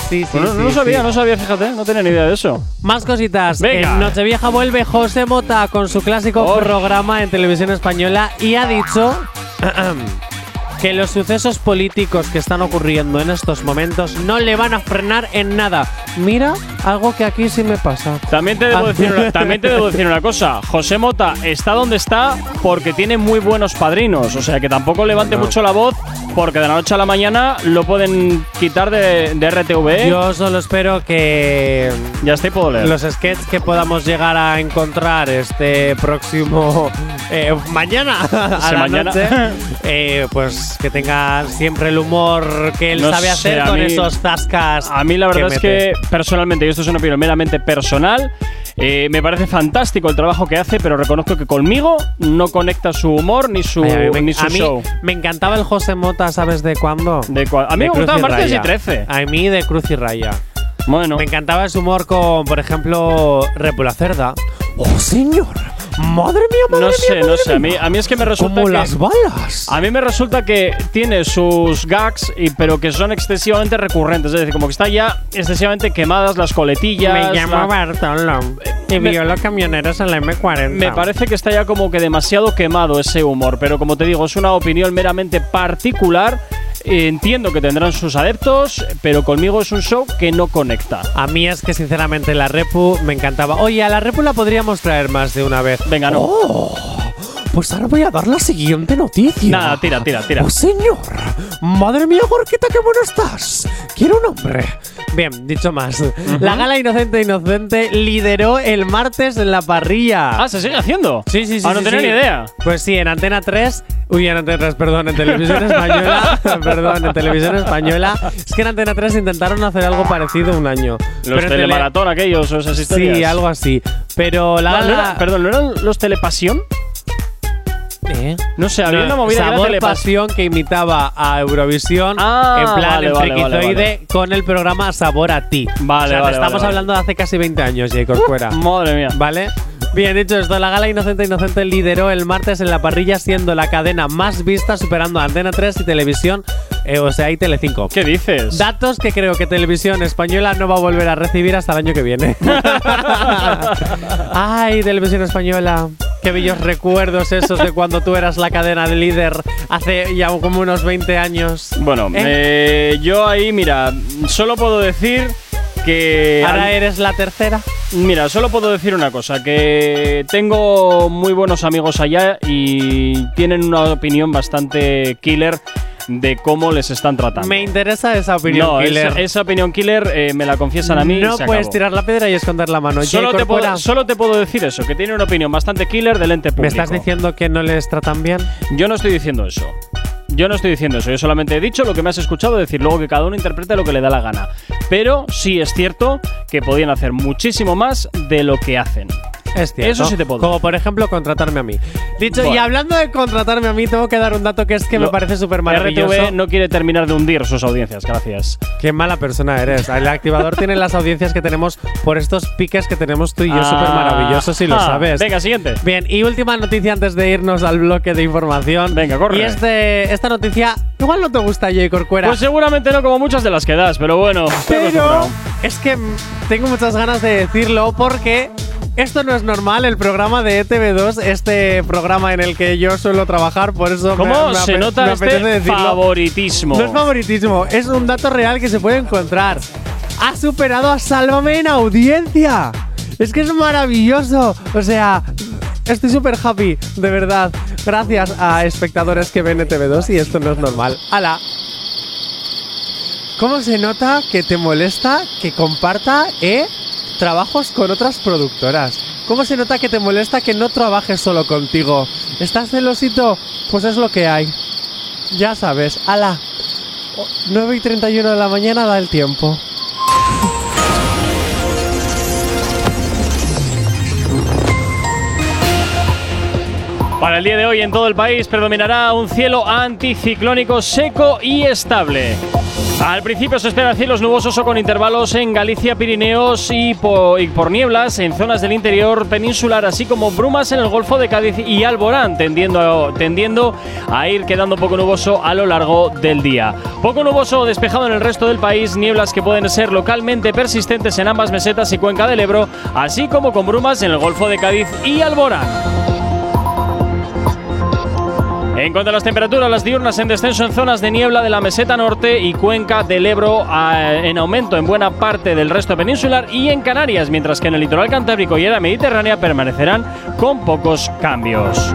Sí. Sí, sí,
no, lo sabía,
sí.
no sabía, fíjate, no tenía ni idea de eso.
Más cositas.
Venga.
En Nochevieja vuelve José Mota con su clásico
Oh.
programa en televisión española y ha dicho que los sucesos políticos que están ocurriendo en estos momentos no le van a frenar en nada. Mira, algo que aquí sí me pasa.
También te, debo decir una, también te debo decir una cosa. José Mota está donde está porque tiene muy buenos padrinos. O sea, que tampoco levante
No.
mucho la voz porque de la noche a la mañana lo pueden quitar de, de RTV.
Yo solo espero que
ya estoy, puedo leer.
los sketches que podamos llegar a encontrar este próximo eh, mañana a la
mañana.
noche, eh, pues que tenga siempre el humor que él
No
sabe
sé,
hacer con
mí-
esos zascas.
A mí la verdad es que personalmente yo esto es una opinión meramente personal, eh, me parece fantástico el trabajo que hace, pero reconozco que conmigo no conecta su humor ni su,
Ay, a mí, me-
ni su
a mí
show.
me encantaba el José Mota, ¿sabes de cuándo?
De cua- a mí
De
me gustaba
Cruz
Martes y
Raya.
13.
A mí de Cruz y Raya.
Bueno.
Me encantaba su humor con, por ejemplo, Repula Cerda. ¡Oh, señor! ¡Madre mía, madre
No
mía,
sé, no sé. A mí, a mí es que me resulta
Como
que
las balas.
A mí me resulta que tiene sus gags, y, pero que son excesivamente recurrentes. Es decir, como que están ya excesivamente quemadas las coletillas.
Me llamo
la-
Bartolo y
me-
violo camioneros en la M40.
Me parece que está ya como que demasiado quemado ese humor, pero como te digo, es una opinión meramente particular. Entiendo que tendrán sus adeptos, pero conmigo es un show que no conecta.
A mí es que sinceramente la Repu me encantaba. Oye, a la Repu la podríamos traer más de una vez.
Venga, no.
Oh, pues ahora voy a dar la siguiente noticia.
Nada, tira, tira, tira.
¡Oh, señor! ¡Madre mía, Gorquita, qué bueno estás! Quiero un hombre. Bien, dicho más. La gala Inocente Inocente lideró el martes en la parrilla.
Ah, ¿se sigue haciendo?
Sí, sí, sí.
Ah, no
sí,
tenía
sí.
ni idea.
Pues sí, en Antena 3. Uy, en Antena 3, perdón, en Televisión Española. perdón, en Televisión Española. Es que en Antena 3 intentaron hacer algo parecido un año.
Los
Pero
telemaratón aquellos o esas historias.
Sí, algo así. Pero la
No, no
gala.
era- perdón, ¿no eran los Telepasión?
¿Eh?
No sé, había
No,
una movida
Sabor
Telepasión.
Pasión que imitaba a Eurovisión
Ah,
en plan
vale,
en
vale,
con el programa Sabor a ti.
Vale,
O sea,
vale,
estamos hablando de hace casi 20 años, Jacob Cuera.
Madre mía.
¿Vale? Bien dicho esto, la gala Inocente Inocente lideró el martes en la parrilla siendo la cadena más vista superando a Antena 3 y Televisión, eh, o sea, y Telecinco.
¿Qué dices?
Datos que creo que Televisión Española no va a volver a recibir hasta el año que viene. Ay, Televisión Española. Qué bellos recuerdos esos de cuando tú eras la cadena de líder hace ya como unos 20 años.
Bueno,
¿Eh?
eh, yo ahí, mira, solo puedo decir que.
Ahora eres la tercera.
Mira, solo puedo decir una cosa, que tengo muy buenos amigos allá y tienen una opinión bastante killer de cómo les están tratando.
Me interesa esa opinión,
no,
killer.
Esa, esa opinión killer eh, me la confiesan a mí. y
no
se
puedes
acabó.
tirar la piedra y esconder la mano.
Solo te, puedo, solo te puedo decir eso, que tiene una opinión bastante killer del ente público.
¿Me estás diciendo que no les tratan bien?
Yo no estoy diciendo eso. Yo no estoy diciendo eso. Yo solamente he dicho lo que me has escuchado decir. Luego que cada uno interprete lo que le da la gana. Pero sí es cierto que podían hacer muchísimo más de lo que hacen.
Es cierto.
Eso sí te puedo.
Como por ejemplo contratarme a mí. Dicho, y hablando de contratarme a mí, tengo que dar un dato que es que me parece súper maravilloso.
RTV no quiere terminar de hundir sus audiencias. Gracias.
Qué mala persona eres. El activador tiene las audiencias que tenemos por estos piques que tenemos tú y yo,
Ah,
súper maravillosos, si lo
ah,
sabes.
Venga, siguiente.
Bien, y última noticia antes de irnos al bloque de información.
Venga, corre.
Y este, esta noticia, igual no te gusta, Jay Corcuera.
Pues seguramente no como muchas de las que das, pero bueno.
Pero es que tengo muchas ganas de decirlo porque esto no es normal, el programa de ETV2, este programa en el que yo suelo trabajar, por eso me-
¿Cómo
me,
se nota
me
este favoritismo?
No es favoritismo, es un dato real que se puede encontrar. Ha superado a Sálvame en audiencia. Es que es maravilloso. O sea, estoy súper happy, de verdad. Gracias a espectadores que ven ETV2 y esto no es normal. ¡Hala! ¿Cómo se nota que te molesta que comparta eh, trabajos con otras productoras? ¿Cómo se nota que te molesta que no trabajes solo contigo? ¿Estás celosito? Pues es lo que hay. Ya sabes, ala. 9 y 31 de la mañana da el tiempo.
Para el día de hoy en todo el país predominará un cielo anticiclónico seco y estable. Al principio se esperan cielos nubosos o con intervalos en Galicia, Pirineos y, po- y por nieblas en zonas del interior peninsular, así como brumas en el Golfo de Cádiz y Alborán, tendiendo tendiendo a ir quedando poco nuboso a lo largo del día. Poco nuboso o despejado en el resto del país, nieblas que pueden ser localmente persistentes en ambas mesetas y cuenca del Ebro, así como con brumas en el Golfo de Cádiz y Alborán. En cuanto a las temperaturas, las diurnas en descenso en zonas de niebla de la meseta norte y cuenca del Ebro a- en aumento en buena parte del resto peninsular y en Canarias, mientras que en el litoral cantábrico y en la Mediterránea permanecerán con pocos cambios.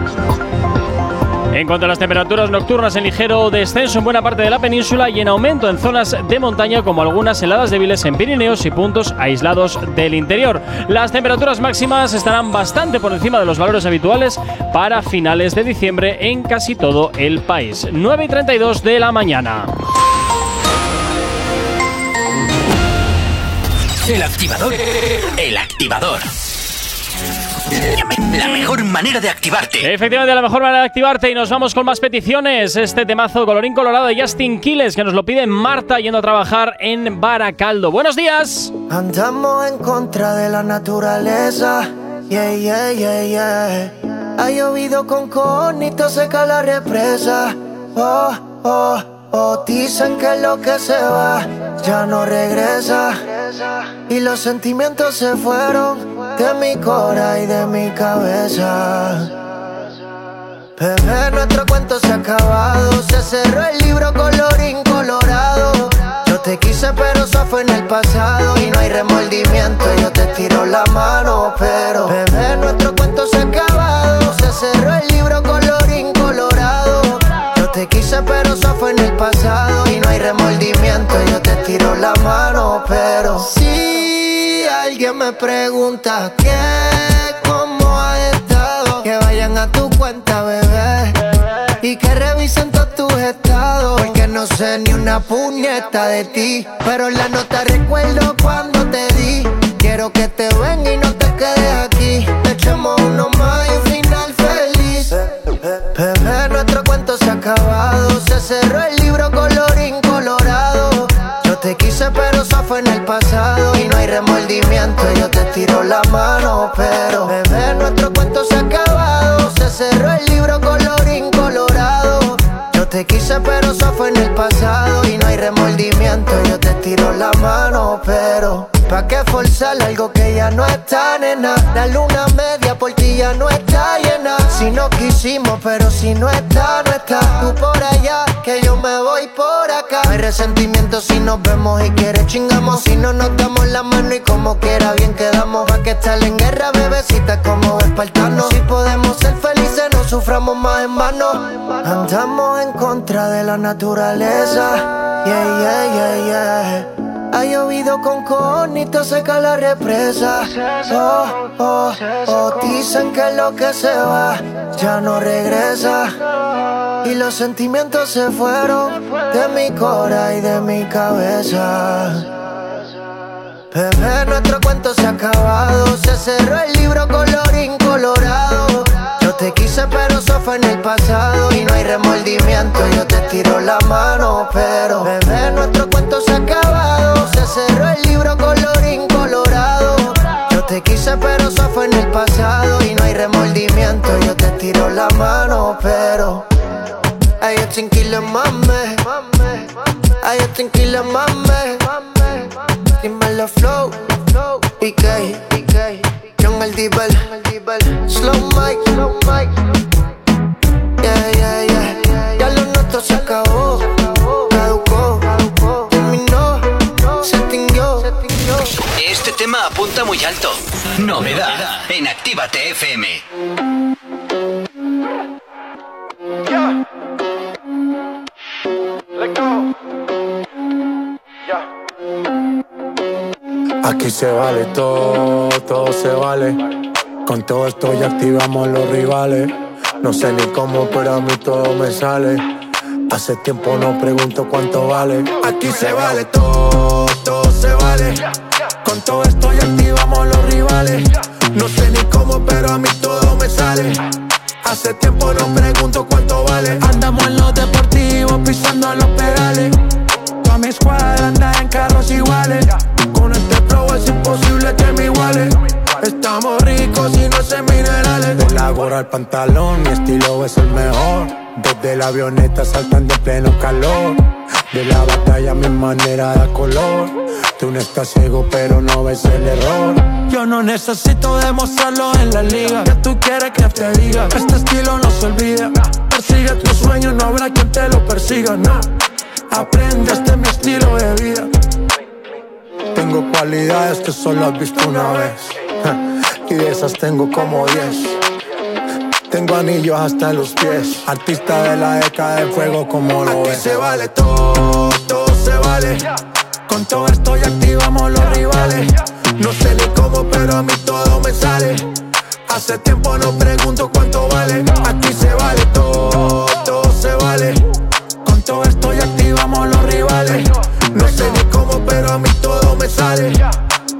En cuanto a las temperaturas nocturnas, en ligero descenso en buena parte de la península y en aumento en zonas de montaña, como algunas heladas débiles en Pirineos y puntos aislados del interior. Las temperaturas máximas estarán bastante por encima de los valores habituales para finales de diciembre en casi todo el país. 9 y 32 de la mañana.
El activador. El activador. La mejor manera de activarte.
Efectivamente, la mejor manera de activarte y nos vamos con más peticiones. Este temazo colorín colorado de Justin Quiles que nos lo pide Marta yendo a trabajar en Baracaldo. Buenos días.
Andamos en contra de la naturaleza. Yeah, yeah, yeah, yeah. Ha llovido con conito, seca la represa. Oh, oh, oh. Dicen que lo que se va ya no regresa. Y los sentimientos se fueron de mi cora y de mi cabeza. Bebé, nuestro cuento se ha acabado. Se cerró el libro colorín colorado. Yo te quise, pero eso fue en el pasado. Y no hay remordimiento, yo te tiro la mano. Pero, bebé, nuestro cuento se ha acabado. Se cerró el libro colorín pero eso fue en el pasado. Y no hay remordimiento, yo te tiro la mano. Pero, si alguien me pregunta qué, cómo ha estado, que vayan a tu cuenta, bebé. Y que revisen todos tus estados. Porque no sé ni una puñeta de ti. Pero la nota recuerdo cuando te di. Quiero que te venga y no te quedes aquí. Echemos uno más y un final feliz. Bebé, cerró el libro colorín colorado. Yo te quise, pero eso fue en el pasado. Y no hay remordimiento, yo te tiro la mano. Pero, bebé, nuestro cuento se ha acabado. Se cerró el libro colorín colorado. Yo te quise, pero eso fue en el pasado. Y no hay remordimiento, yo te tiro la mano. Pero, ¿pa' qué forzar algo que ya no está, nena? La luna media por ti ya no está llena. Si no quisimos, pero si no está, no está. Tú por allá, que yo me voy por acá. No hay resentimiento si nos vemos y quieres chingamos. Si no nos damos la mano y como quiera bien quedamos. Va que estar en guerra, bebecita, como espartanos. Si podemos ser felices, no suframos más en vano. Andamos en contra de la naturaleza. Yeah, yeah, yeah, yeah. Ha llovido con conito, seca la represa. Oh, oh, oh. Dicen que lo que se va ya no regresa. Y los sentimientos se fueron de mi cora y de mi cabeza. Bebé, nuestro cuento se ha acabado. Se cerró el libro colorín colorado. Yo te quise, pero eso fue en el pasado. Y no hay remordimiento, yo te tiro la mano. Pero, bebé, nuestro cuento se ha acabado. Cerró el libro colorín colorado. Yo te quise, pero eso fue en el pasado. Y no hay remordimiento, yo te tiro la mano. Pero, ay, yo tranquila, mame. Ay, yo tranquila, mame. Dímelo flow, PK, John el Dibel, Slow Mike, Slow Mike. Yeah, yeah, yeah. Ya lo nuestro se acabó,
Apunta muy alto. Novedad en Actívate FM.
Aquí se vale todo, todo se vale. Con todo esto ya activamos los rivales. No sé ni cómo, pero a mí todo me sale. Hace tiempo no pregunto cuánto vale. Aquí se vale todo, todo se vale. Con todo esto ya activamos los rivales. No sé ni cómo, pero a mí todo me sale. Hace tiempo no pregunto cuánto vale. Andamos en los deportivos pisando los pedales. Toda mi escuadra anda en carros iguales. Con este flow es imposible que me iguale. Estamos ricos y no sé minerales. De la gorra al pantalón, mi estilo es el mejor. Desde la avioneta saltando en pleno calor. De la batalla mi manera da color. Tú no estás ciego pero no ves el error. Yo no necesito demostrarlo en la liga. Que tú quieres que te diga. Este estilo no se olvida. Persigue tus sueños, no habrá quien te lo persiga, no. Aprende, este es mi estilo de vida. Tengo cualidades que solo has visto una vez. Y de esas tengo como 10. Tengo anillos hasta los pies. Artista de la década de fuego, como lo ves. se vale todo, todo se vale. Con todo esto ya activamos los rivales. No sé ni cómo, pero a mí todo me sale. Hace tiempo no pregunto cuánto vale. Aquí se vale todo, todo se vale. Con todo esto ya activamos los rivales. No sé ni cómo, pero a mí todo me sale.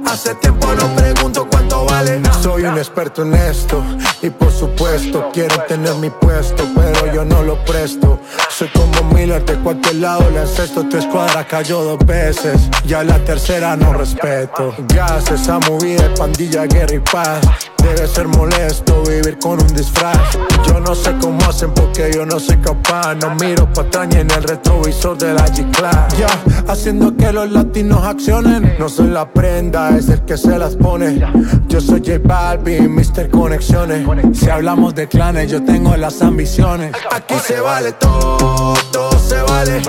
Hace tiempo no pregunto cuánto vale. Soy un experto en esto y por supuesto quieren tener mi puesto, pero yo no lo presto. Soy como Miller de cualquier lado le encesto. Tu escuadra cayó dos veces, ya la tercera no respeto. Gas, esa movida de pandilla, guerra y paz. Debe ser molesto vivir con un disfraz. Yo no sé cómo hacen porque yo no soy capaz. No miro pa' atrás ni en el retrovisor de la G-Class. Ya, haciendo que los latinos accionen. No soy la prenda, es el que se las pone. Yo soy J Balvin, Mr. Conexiones. Si hablamos de clanes, yo tengo las ambiciones. Aquí se vale todo, todo se vale.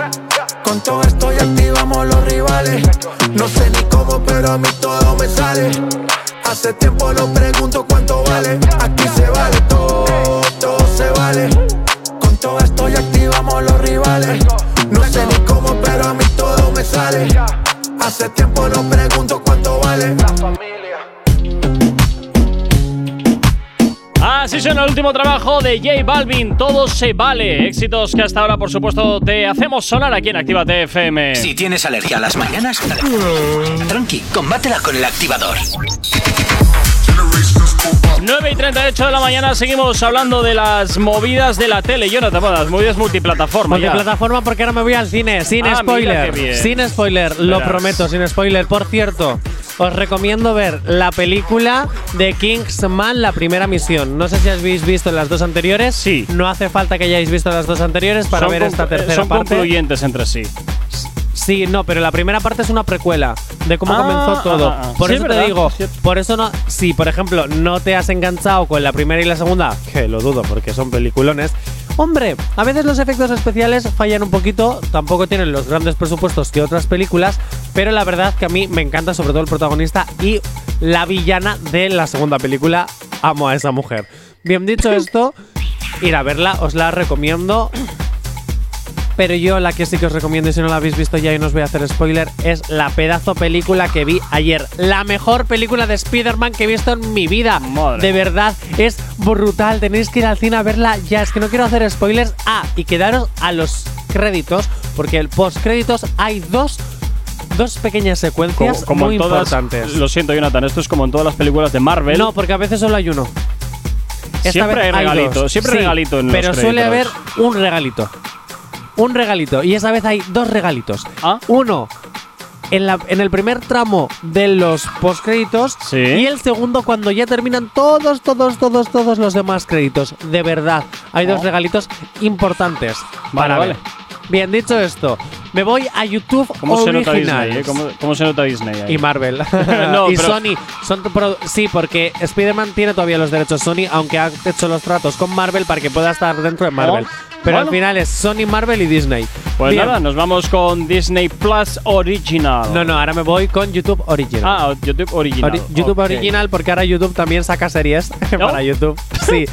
Con todo esto ya activamos los rivales. No sé ni cómo, pero a mí todo me sale. Hace tiempo no pregunto cuánto vale. Aquí se vale todo, todo se vale. Con todo esto ya activamos los rivales. No sé ni cómo, pero a mí todo me sale. Hace tiempo no pregunto cuánto vale.
Así suena el último trabajo de J Balvin, Todo se vale. Éxitos que hasta ahora, por supuesto, te hacemos sonar aquí en Actívate FM.
Si tienes alergia a las mañanas, tranqui, combátela con el activador.
9 y 38 de la mañana seguimos hablando de las movidas de la tele. Yo no te las movidas multiplataforma. ya.
Multiplataforma porque ahora me voy al cine, sin
Ah,
spoiler. Sin spoiler, lo prometo, sin spoiler. Por cierto, os recomiendo ver la película de Kingsman, la primera misión. No sé si habéis visto las dos anteriores.
Sí.
No hace falta que hayáis visto las dos anteriores para
Son
ver esta tercera
Son
parte.
concluyentes entre sí.
Sí, no, pero la primera parte es una precuela de cómo
Ah,
comenzó todo.
ah, ah.
Por
Sí,
eso
es
te digo, por eso no. Si, por ejemplo, no te has enganchado con la primera y la segunda, que lo dudo porque son peliculones. Hombre, a veces los efectos especiales fallan un poquito, tampoco tienen los grandes presupuestos que otras películas, pero la verdad que a mí me encanta sobre todo el protagonista y la villana de la segunda película. Amo a esa mujer. Bien dicho esto, ir a verla, os la recomiendo. Pero yo la que sí que os recomiendo, y si no la habéis visto ya y no os voy a hacer spoiler, es la pedazo película que vi ayer. La mejor película de Spider-Man que he visto en mi vida.
Madre.
De verdad, es brutal. Tenéis que ir al cine a verla ya. Es que no quiero hacer spoilers. Ah, y quedaros a los créditos, porque el post créditos hay dos, dos pequeñas secuencias
Como, como
muy
en todas,
importantes.
Lo siento, Jonathan, esto es como en todas las películas de Marvel.
No, porque a veces solo hay uno. Esta
Siempre hay regalito,
dos.
siempre
Sí,
regalito en los
Pero suele haber un regalito. Un regalito. Y esa vez hay dos regalitos.
Ah.
Uno en, la, en el primer tramo de los postcréditos.
Sí.
Y el segundo cuando ya terminan todos, todos, todos, todos los demás créditos. De verdad. Hay dos
Oh.
regalitos importantes.
Vale,
para
vale.
Bien, dicho esto, me voy a YouTube
¿Cómo se nota. Disney? eh? ¿Cómo, cómo se nota Disney? ahí?
Y Marvel.
No,
y
pero-
Sony. Son pro- sí, porque Spider-Man tiene todavía los derechos Sony, aunque ha hecho los tratos con Marvel para que pueda estar dentro de Marvel.
Oh,
Pero
bueno.
al final es Sony, Marvel y Disney.
Pues
Bien.
nada, nos vamos con Disney Plus Original.
No, no, ahora me voy con YouTube Original.
Ah, YouTube Original.
Ori- YouTube. Original, porque ahora YouTube también saca series
¿No?
para YouTube. Sí.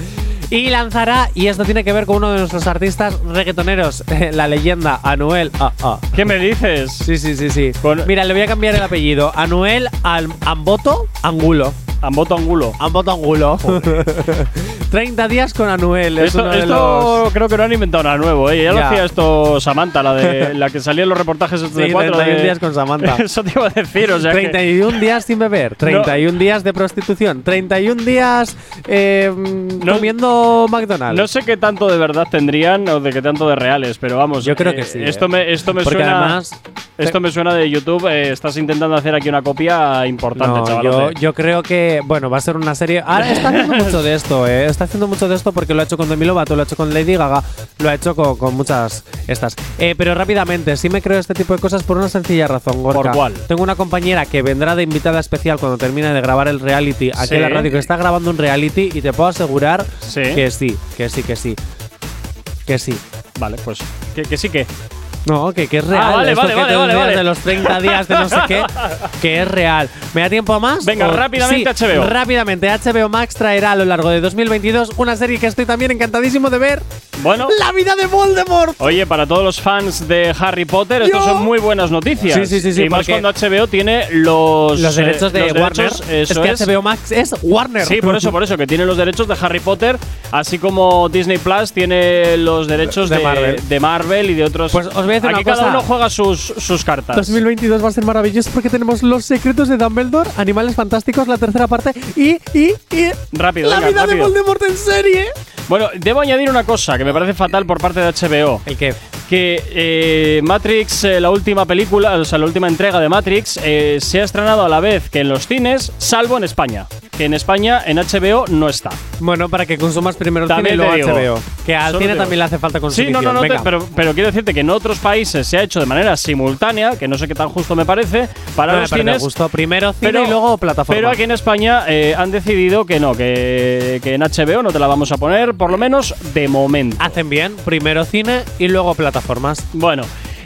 Y lanzará, y esto tiene que ver con uno de nuestros artistas reggaetoneros, la leyenda Anuel AA.
¿Qué me dices?
Sí, sí, sí, sí.
Con-
Mira, le voy a cambiar el apellido. Anuel Al- Amboto Angulo.
Amboto Angulo.
Amboto Angulo. 30 días con Anuel. Es
Esto,
uno de
esto
los.
creo que no han inventado nada nuevo, ¿eh? Ya, lo hacía esto Samantha, la de la que salía en los reportajes estos de
Sí,
cuatro.
31
de-
días con Samantha.
Eso te iba a decir, o sea. que-
31 días sin beber, 31 días de prostitución, 31 días eh,
No-
comiendo McDonald's.
No sé qué tanto de verdad tendrían o de qué tanto de reales, pero vamos.
Yo creo
eh,
que sí,
Esto
eh.
me, esto me
Porque
suena.
además-
esto me suena de YouTube. eh, estás intentando hacer aquí una copia importante,
No,
chaval.
yo, yo creo que, bueno, va a ser una serie. Ahora está haciendo mucho de esto, ¿eh? Está haciendo mucho de esto porque lo ha hecho con Demi Lovato, lo ha hecho con Lady Gaga, lo ha hecho con, con muchas estas. Eh, pero rápidamente, sí me creo este tipo de cosas por una sencilla razón, Gorka.
¿Por cuál?
Tengo una compañera que vendrá de invitada especial cuando termine de grabar el reality aquí
Sí.
en la radio, que está grabando un reality y te puedo asegurar
Sí.
que sí, que sí, que sí. Que sí.
Vale, pues. Que, que sí que.
No, que, que es real.
Ah, vale,
esto
vale,
que
vale,
te
vale,
decías
vale.
de los 30 días de no sé qué, que es real. ¿Me da tiempo a más?
Venga,
O-
rápidamente
Sí,
HBO.
Rápidamente, HBO Max traerá a lo largo de 2022 una serie que estoy también encantadísimo de ver.
Bueno.
¡La vida de Voldemort!
Oye, para todos los fans de Harry Potter, estos
Yo-
son muy buenas noticias.
Sí, sí, sí, sí,
Y más
porque-
cuando HBO tiene los,
Los
eh,
derechos de
los
Warner.
derechos, eso
es que HBO Max es Warner.
Sí, por eso, por eso, que tiene los derechos de Harry Potter, así como Disney Plus tiene los derechos
De
de,
Marvel.
de Marvel y de otros.
Pues os voy voy a decir
Aquí
una cosa.
cada uno juega sus, sus cartas.
2022 va a ser maravilloso porque tenemos Los secretos de Dumbledore, Animales Fantásticos, la tercera parte y, y, y
Rápido,
la
venga,
vida de. Voldemort en serie.
Bueno, debo añadir una cosa que me parece fatal por parte de HBO.
¿El qué?
Que eh, Matrix, eh, la última película, o sea, la última entrega de Matrix, eh, se ha estrenado a la vez que en los cines, salvo en España. Que en España, en HBO, no está.
Bueno, para que consumas primero el
También
cine y luego. HBO. Que al cine también le hace falta
Sí,
consumición.
no, no, no, te- pero, pero quiero decirte que en otros países se ha hecho de manera simultánea, que no sé qué tan justo me parece, para
No
los cines.
justo. Primero cine
pero-
y luego plataforma.
Pero aquí en España eh, han decidido que no, que, que en HBO no te la vamos a poner, por lo menos de momento.
Hacen bien, primero cine y luego plataformas.
Bueno,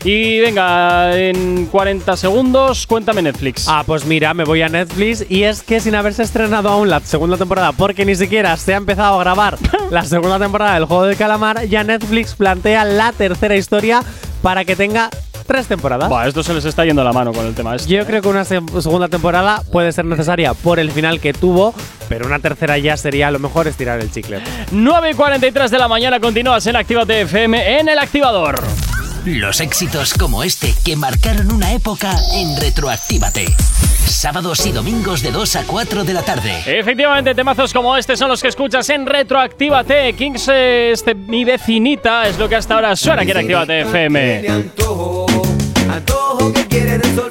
y venga, en 40 segundos, cuéntame Netflix.
Ah, pues mira, me voy a Netflix y es que sin haberse estrenado aún la segunda temporada, porque ni siquiera se ha empezado a grabar la segunda temporada del Juego del Calamar, ya Netflix plantea la tercera historia para que tenga tres temporadas.
Buah, esto se les está yendo la mano con el tema este.
Yo creo que una se- segunda temporada puede ser necesaria por el final que tuvo, pero una tercera ya sería a lo mejor estirar el chicle.
9 y 43 de la mañana continúas en Actívate FM en el activador.
Los éxitos como este que marcaron una época en Retroactívate. Sábados y domingos de 2 a 4 de la tarde.
Efectivamente, temazos como este son los que escuchas en Retroactívate. Kings, eh, este, mi vecinita, es lo que hasta ahora suena aquí en Actívate FM.
antojo, antojo que quiere resolver.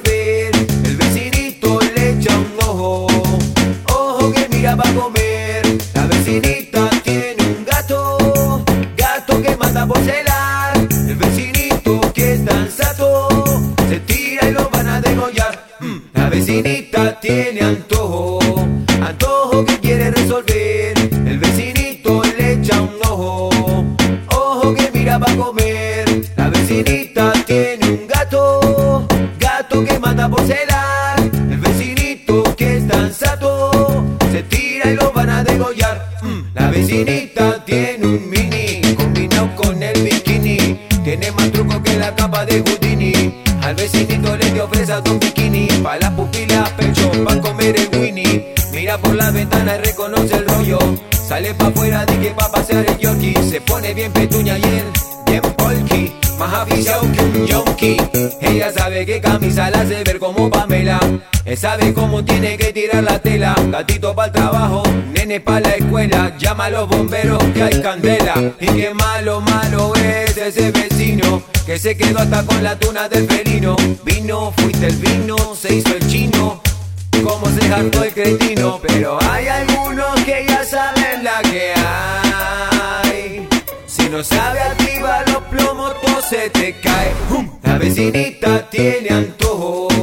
Vecinita tiene antojo, antojo que quiere resolver. El vecinito le echa un ojo, ojo que mira para comer. La vecinita tiene un gato, gato que mata por celar. El vecinito que es tan sato, se tira y lo van a degollar. Mm, La vecinita tiene un mini, combinado con el bikini. Tiene más truco que la capa de Houdini. Al vecinito le dio fresas con la ventana reconoce el rollo. Sale pa' afuera, di que pa' pasear el yorkie. Se pone bien petuña y él, bien polky. Más aficionado que un yonki. Ella sabe que camisa la hace ver como Pamela. Él sabe cómo tiene que tirar la tela. Gatito para el trabajo, nene para la escuela. Llama a los bomberos que hay candela. Y qué malo, malo es ese vecino. Que se quedó hasta con la tuna del felino. Vino, fuiste el vino, se hizo el chino. Cómo se hartó el cretino. Pero hay algunos que ya saben la que hay. Si no sabe activar los plomos, todo se te cae. La vecinita tiene antojo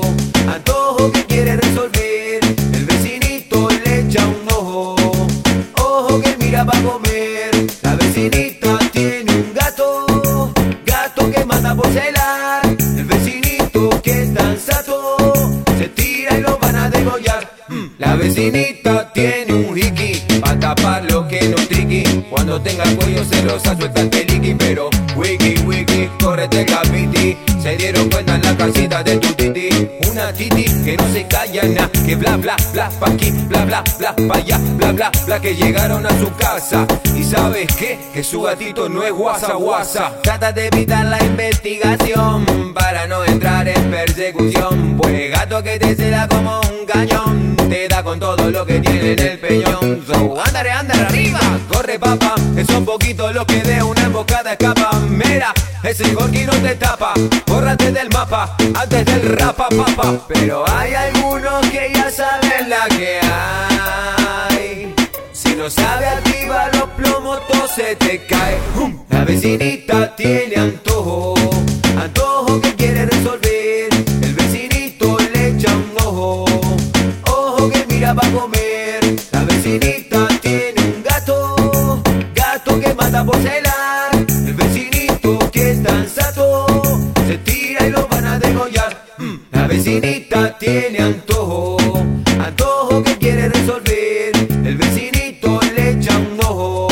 Tiene un hiki, pa' tapar lo que no triqui. Cuando tenga el cuello celosa suelta el peliqui, pero wiki wiki, córrete el capiti. Se dieron cuenta en la casita de tu titi, una titi que no se calla que bla bla bla pa' aquí, bla bla bla pa' allá, bla bla bla que llegaron a su casa. Y sabes qué, que su gatito no es guasa guasa. Trata de evitar la investigación para no entrar en persecución. Pues gato que te cela como un cañón, te da con todo lo que tiene en el peñón. So, ándale, ándale arriba, corre papa, es un poquito lo que de una embocada escapa. Mira, ese gorky no te tapa, bórrate del mapa antes del rapa papa. Pero hay que ya saben la que hay. Si no sabe activar los plomos, todo se te cae. La vecinita tiene antojo, antojo que quiere resolver. El vecinito le echa un ojo, ojo que mira para comer. La vecinita tiene un gato, gato que mata por celar. El vecinito que es tan sato, se tira y lo van a degollar. La vecinita tiene antojo, que quiere resolver. El vecinito le echa un ojo,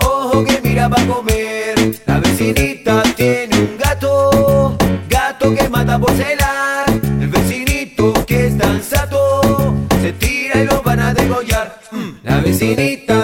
ojo que mira para comer. La vecinita tiene un gato, gato que mata por celar. El vecinito que es tan sato, se tira y lo van a degollar. Mm, La vecinita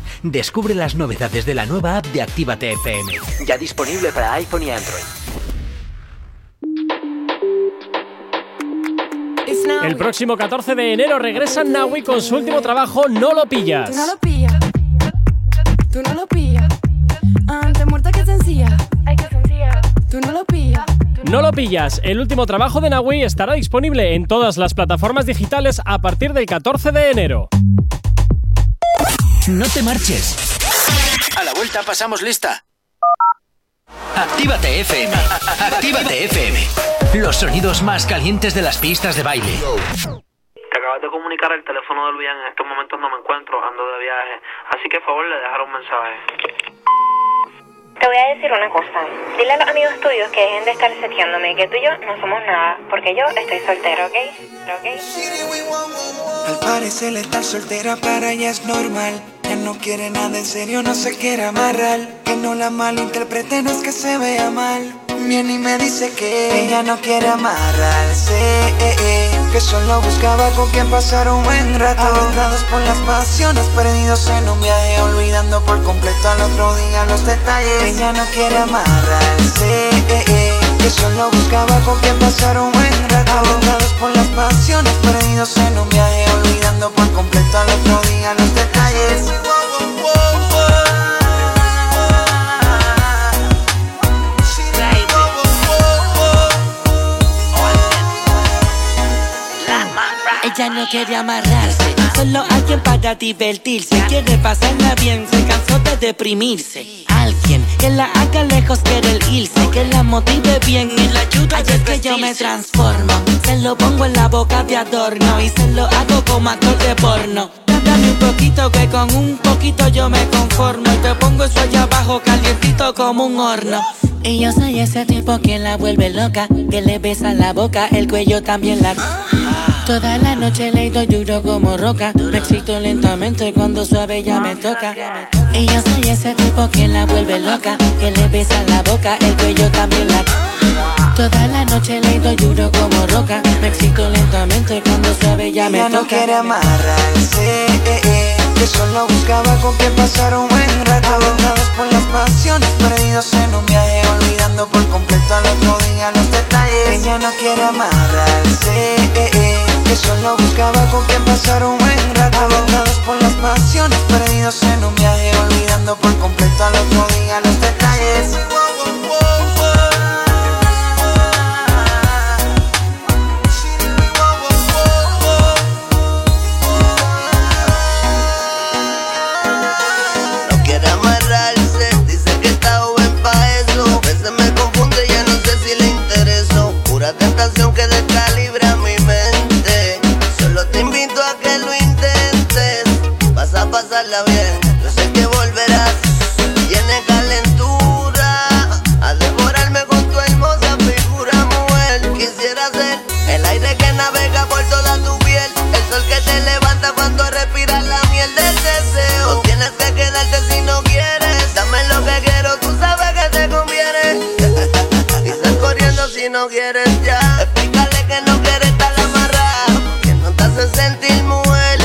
Descubre las novedades de la nueva app de Actívate FM. Ya disponible para iPhone y Android.
El próximo 14 de enero regresa Naui con su último trabajo No lo pillas.
Tú no lo pillas. Tú no lo pillas. Antes muerta que sencilla. Ay, que sencilla. Tú no lo pillas.
No lo pillas. El último trabajo de Naui estará disponible en todas las plataformas digitales a partir del 14 de enero.
No te marches. A la vuelta pasamos lista. Actívate FM. Actívate FM. Los sonidos más calientes de las pistas de baile.
Te acabas de comunicar el teléfono de Luian. En estos momentos no me encuentro, ando de viaje. Así que, por favor, le dejaré un mensaje.
Te voy a decir una cosa. Dile a los amigos tuyos que dejen de estar seteándome, que tú y yo no somos nada. Porque yo estoy soltero, ¿ok? ¿Ok?
Al parecer estar soltera para ella es normal. Ya no quiere nada en serio, no se quiere amarrar. Que no la malinterprete, no es que se vea mal. Viene y me dice que ella no quiere amarrarse. eh, eh, Que solo buscaba con quien pasar un buen rato. Avendados por las pasiones, perdidos en un viaje, olvidando por completo al otro día los detalles. Ella no quiere amarrarse. eh, eh, Que solo buscaba con quien pasar un buen rato. Avendados por las pasiones, perdidos en un viaje, olvidando por completo al otro día los detalles.
Ella no quiere amarrarse, solo alguien para divertirse. Quiere pasarla bien, se cansó de deprimirse. Alguien que la haga lejos quiere el irse, que la motive bien y la ayude Ay, es que yo me transformo, se lo pongo en la boca de adorno y se lo hago como actor de porno. Dame un poquito que con un poquito yo me conformo y te pongo eso allá abajo calientito como un horno. Y yo soy ese tipo que la vuelve loca, que le besa la boca, el cuello también la... Toda la noche le doy duro como roca, me excito lentamente cuando suave ya me toca. Y yo soy ese tipo que la vuelve loca, que le besa la boca, el cuello también la... Toda la noche le doy duro como roca, me excito lentamente cuando suave ya me
Ella
toca.
no quiere amarrarse, eh, eh, que solo buscaba con quien pasar un buen rato. Avendados por las pasiones, perdidos en un viaje, olvidando por completo al otro día los detalles. Ella no quiere amarrarse, eh, eh, que solo buscaba con quien pasar un buen rato. Avendados por las pasiones, perdidos en un viaje, olvidando por completo al otro día los detalles.
No quieres ya. Explícale que no quieres estar amarrado. Que no te hace sentir mujer.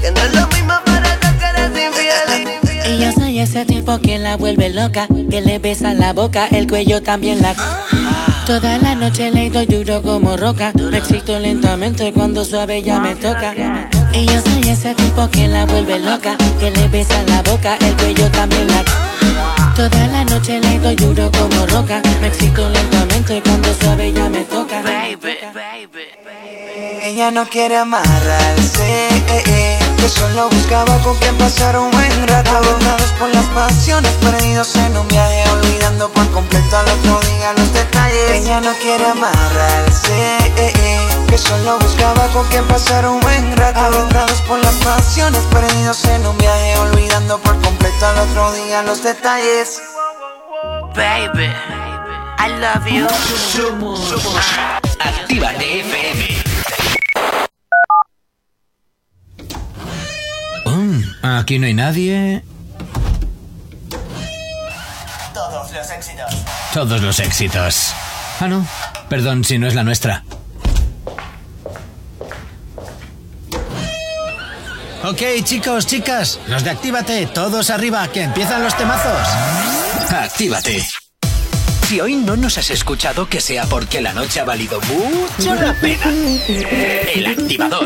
Que no es lo mismo para ti que eres infiel.
Yo soy ese tipo que la vuelve loca, que le besa la boca, el cuello también la... Toda la noche le doy duro como roca, me excito lentamente cuando suave ya me toca. Y yo soy ese tipo que la vuelve loca, que le besa la boca, el cuello también la... Toda la noche le doy duro como roca, me excito lentamente cuando suave ya me toca.
Ella no quiere amarrarse, eh, eh, que solo buscaba con quien pasar un buen rato. Avendados por las pasiones, perdidos en un viaje, olvidando por completo al otro día los detalles. Ella no quiere amarrarse, eh, eh, que solo buscaba con quien pasar un buen rato. Avendados por las pasiones, perdidos en un viaje, olvidando por completo al
otro día los detalles.
Baby, I love you.
Aquí no hay nadie.
Todos los éxitos.
Todos los éxitos. Ah, no. Perdón si no es la nuestra. Ok, chicos, chicas, los de Actívate, todos arriba, que empiezan los temazos. Actívate. Si hoy no nos has escuchado, que sea porque la noche ha valido mucho la pena. El activador.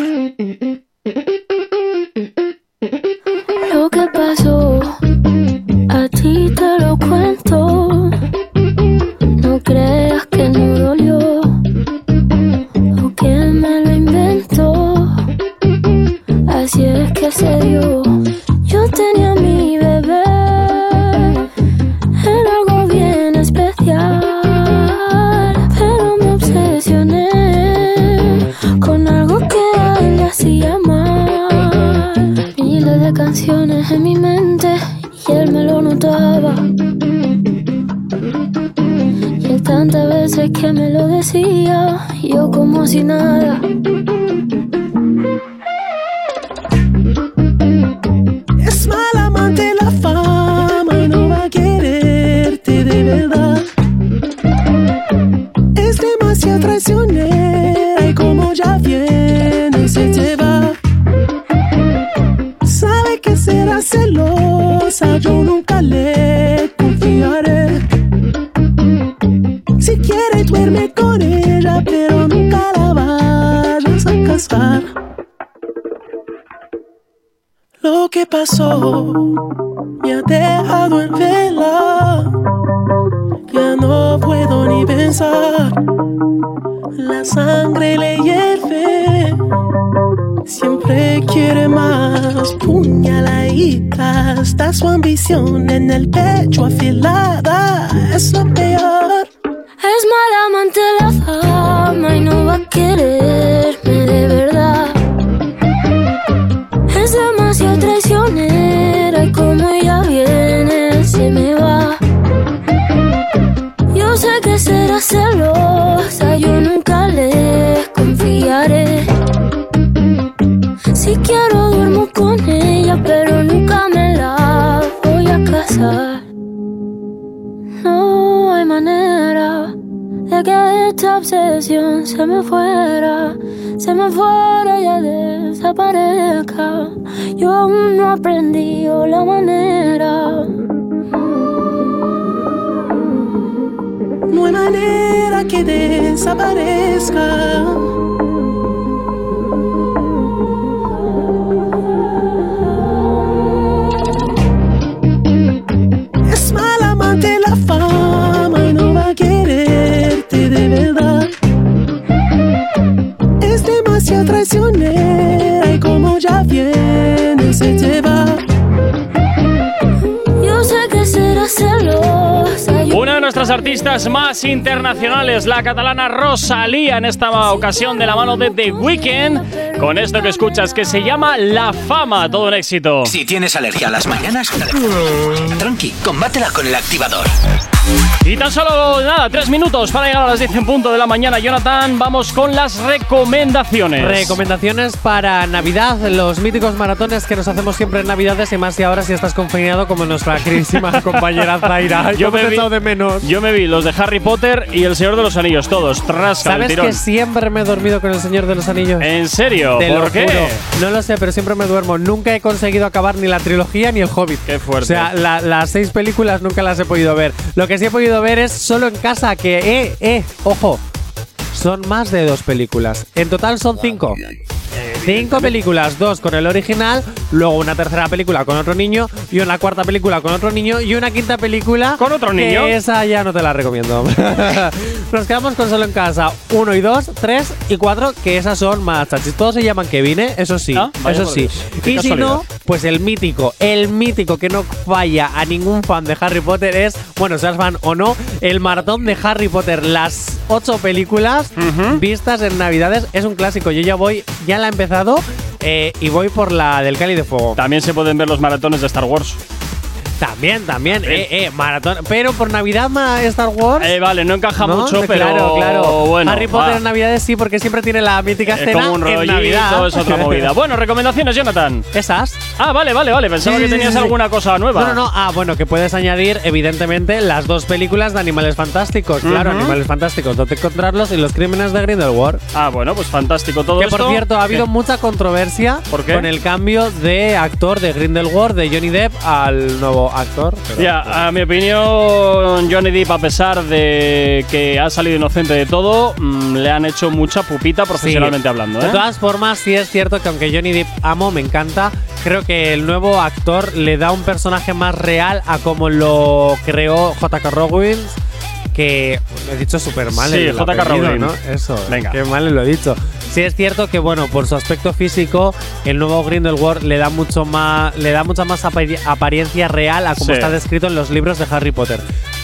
Internacionales, la catalana Rosalía, en esta ocasión de la mano de The Weeknd, con esto que escuchas que se llama La Fama, todo un éxito.
Si tienes alergia a las mañanas, tranqui, combátela con el activador.
Y tan solo, nada, tres minutos para llegar a las 10 en punto de la mañana. Jonathan, vamos con las recomendaciones.
Recomendaciones para Navidad, los míticos maratones que nos hacemos siempre en Navidades y más y ahora si estás confinado como nuestra queridísima compañera Zaira.
Yo
me he echado de menos.
Yo me vi los de Harry Potter y El Señor de los Anillos, todos, trasca el
¿Sabes
tirón.
que siempre me he dormido con el Señor de los Anillos?
¿En serio?
Te
¿Por
lo
qué?
juro. No lo sé, pero siempre me duermo. Nunca he conseguido acabar ni la trilogía ni el Hobbit.
Qué fuerte.
O sea, la- las seis películas nunca las he podido ver. Lo que sí he podido ver es solo en casa, que, eh, eh, ojo, son más de dos películas. En total son cinco. Cinco películas, dos con el original, luego una tercera película con otro niño y una cuarta película con otro niño y una quinta película
¿Con otro niño?
Que esa ya no te la recomiendo. Nos quedamos con solo en casa uno y dos, tres y cuatro, que esas son más chachis. Todos se llaman Kevin, ¿eh? Eso sí,
Ah,
eso sí. Y si no, pues el mítico, el mítico que no falla a ningún fan de Harry Potter es, bueno, seas fan o no, el maratón de Harry Potter. Las ocho películas vistas en Navidades es un clásico. Yo ya voy, ya la he empezado eh, y voy por la del Cali de Fuego.
También se pueden ver los maratones de Star Wars.
También, también. Eh, eh, maratón. Pero por Navidad Star Wars.
Eh, vale, no encaja
¿no?
mucho, pero
Claro, claro.
bueno.
Harry Potter
va.
en Navidades sí, porque siempre tiene la mítica
Es
escena
como un
en
rollito,
Navidad.
es otra movida. Bueno, recomendaciones, Jonathan.
Esas.
Ah, vale, vale, vale. Pensaba
Sí,
que tenías
sí, sí.
alguna cosa nueva.
No, no, no. Ah, bueno, que puedes añadir, evidentemente, las dos películas de Animales Fantásticos. Claro. Animales Fantásticos, donde encontrarlos y los crímenes de Grindelwald.
Ah, bueno, pues fantástico todo
Que
esto.
por cierto, ha habido
¿Qué?
mucha controversia
¿Por qué?
con el cambio de actor de Grindelwald de Johnny Depp al nuevo actor. pero-
Ya, a mi opinión, Johnny Depp, a pesar de que ha salido inocente de todo, mm, le han hecho mucha pupita profesionalmente
Sí.
hablando.
De
¿eh?
todas formas, sí es cierto que aunque Johnny Depp amo, me encanta, creo que el nuevo actor le da un personaje más real a como lo creó J.K. Rowling. Que lo he dicho súper mal.
Sí,
el
J.K. Rowling.
¿no? Eso,
Venga.
qué mal lo he dicho. Sí es cierto que bueno, por su aspecto físico, el nuevo Grindelwald le da mucho más, le da mucha más apari- apariencia real a como
Sí.
está descrito en los libros de Harry Potter.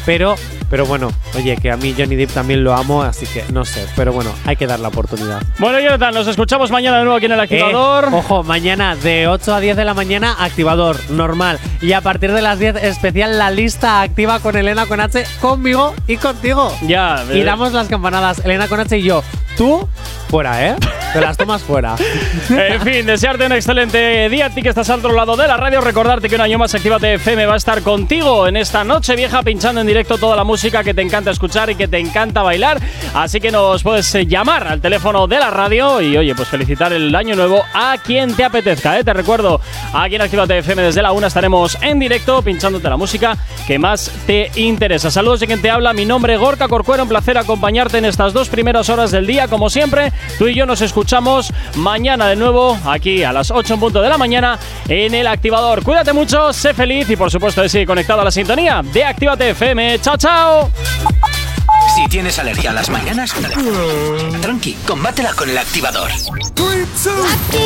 Pero, pero bueno, oye, que a mí Johnny Depp también lo amo, así que no sé. Pero bueno, hay que dar la oportunidad.
Bueno, Jonathan, nos escuchamos mañana de nuevo aquí en el activador.
Eh, ojo, mañana de 8 a 10 de la mañana, activador, normal. Y a partir de las 10, especial la lista activa con Elena con H, conmigo y contigo.
Ya,
Y
eh,
damos las campanadas, Elena con H y yo. Tú, fuera, ¿eh? Te las tomas fuera.
En fin, desearte un excelente día a ti que estás al otro lado de la radio. Recordarte que un año más Actívate FM va a estar contigo en esta noche vieja pinchando en directo toda la música que te encanta escuchar y que te encanta bailar. Así que nos puedes eh, llamar al teléfono de la radio y oye, pues felicitar el año nuevo a quien te apetezca. ¿eh? Te recuerdo, aquí en Actívate FM desde la una estaremos en directo pinchándote la música que más te interesa. Saludos de quien te habla, mi nombre es Gorka Corcuero, un placer acompañarte en estas dos primeras horas del día. Como siempre, tú y yo nos escuchamos mañana de nuevo aquí a las 8 en punto de la mañana en el activador. Cuídate mucho, sé feliz y por supuesto sigue conectado a la sintonía de Actívate FM. ¡Chao, chao!
Si tienes alergia a las mañanas, tranqui, combátela con el activador.
Actívate.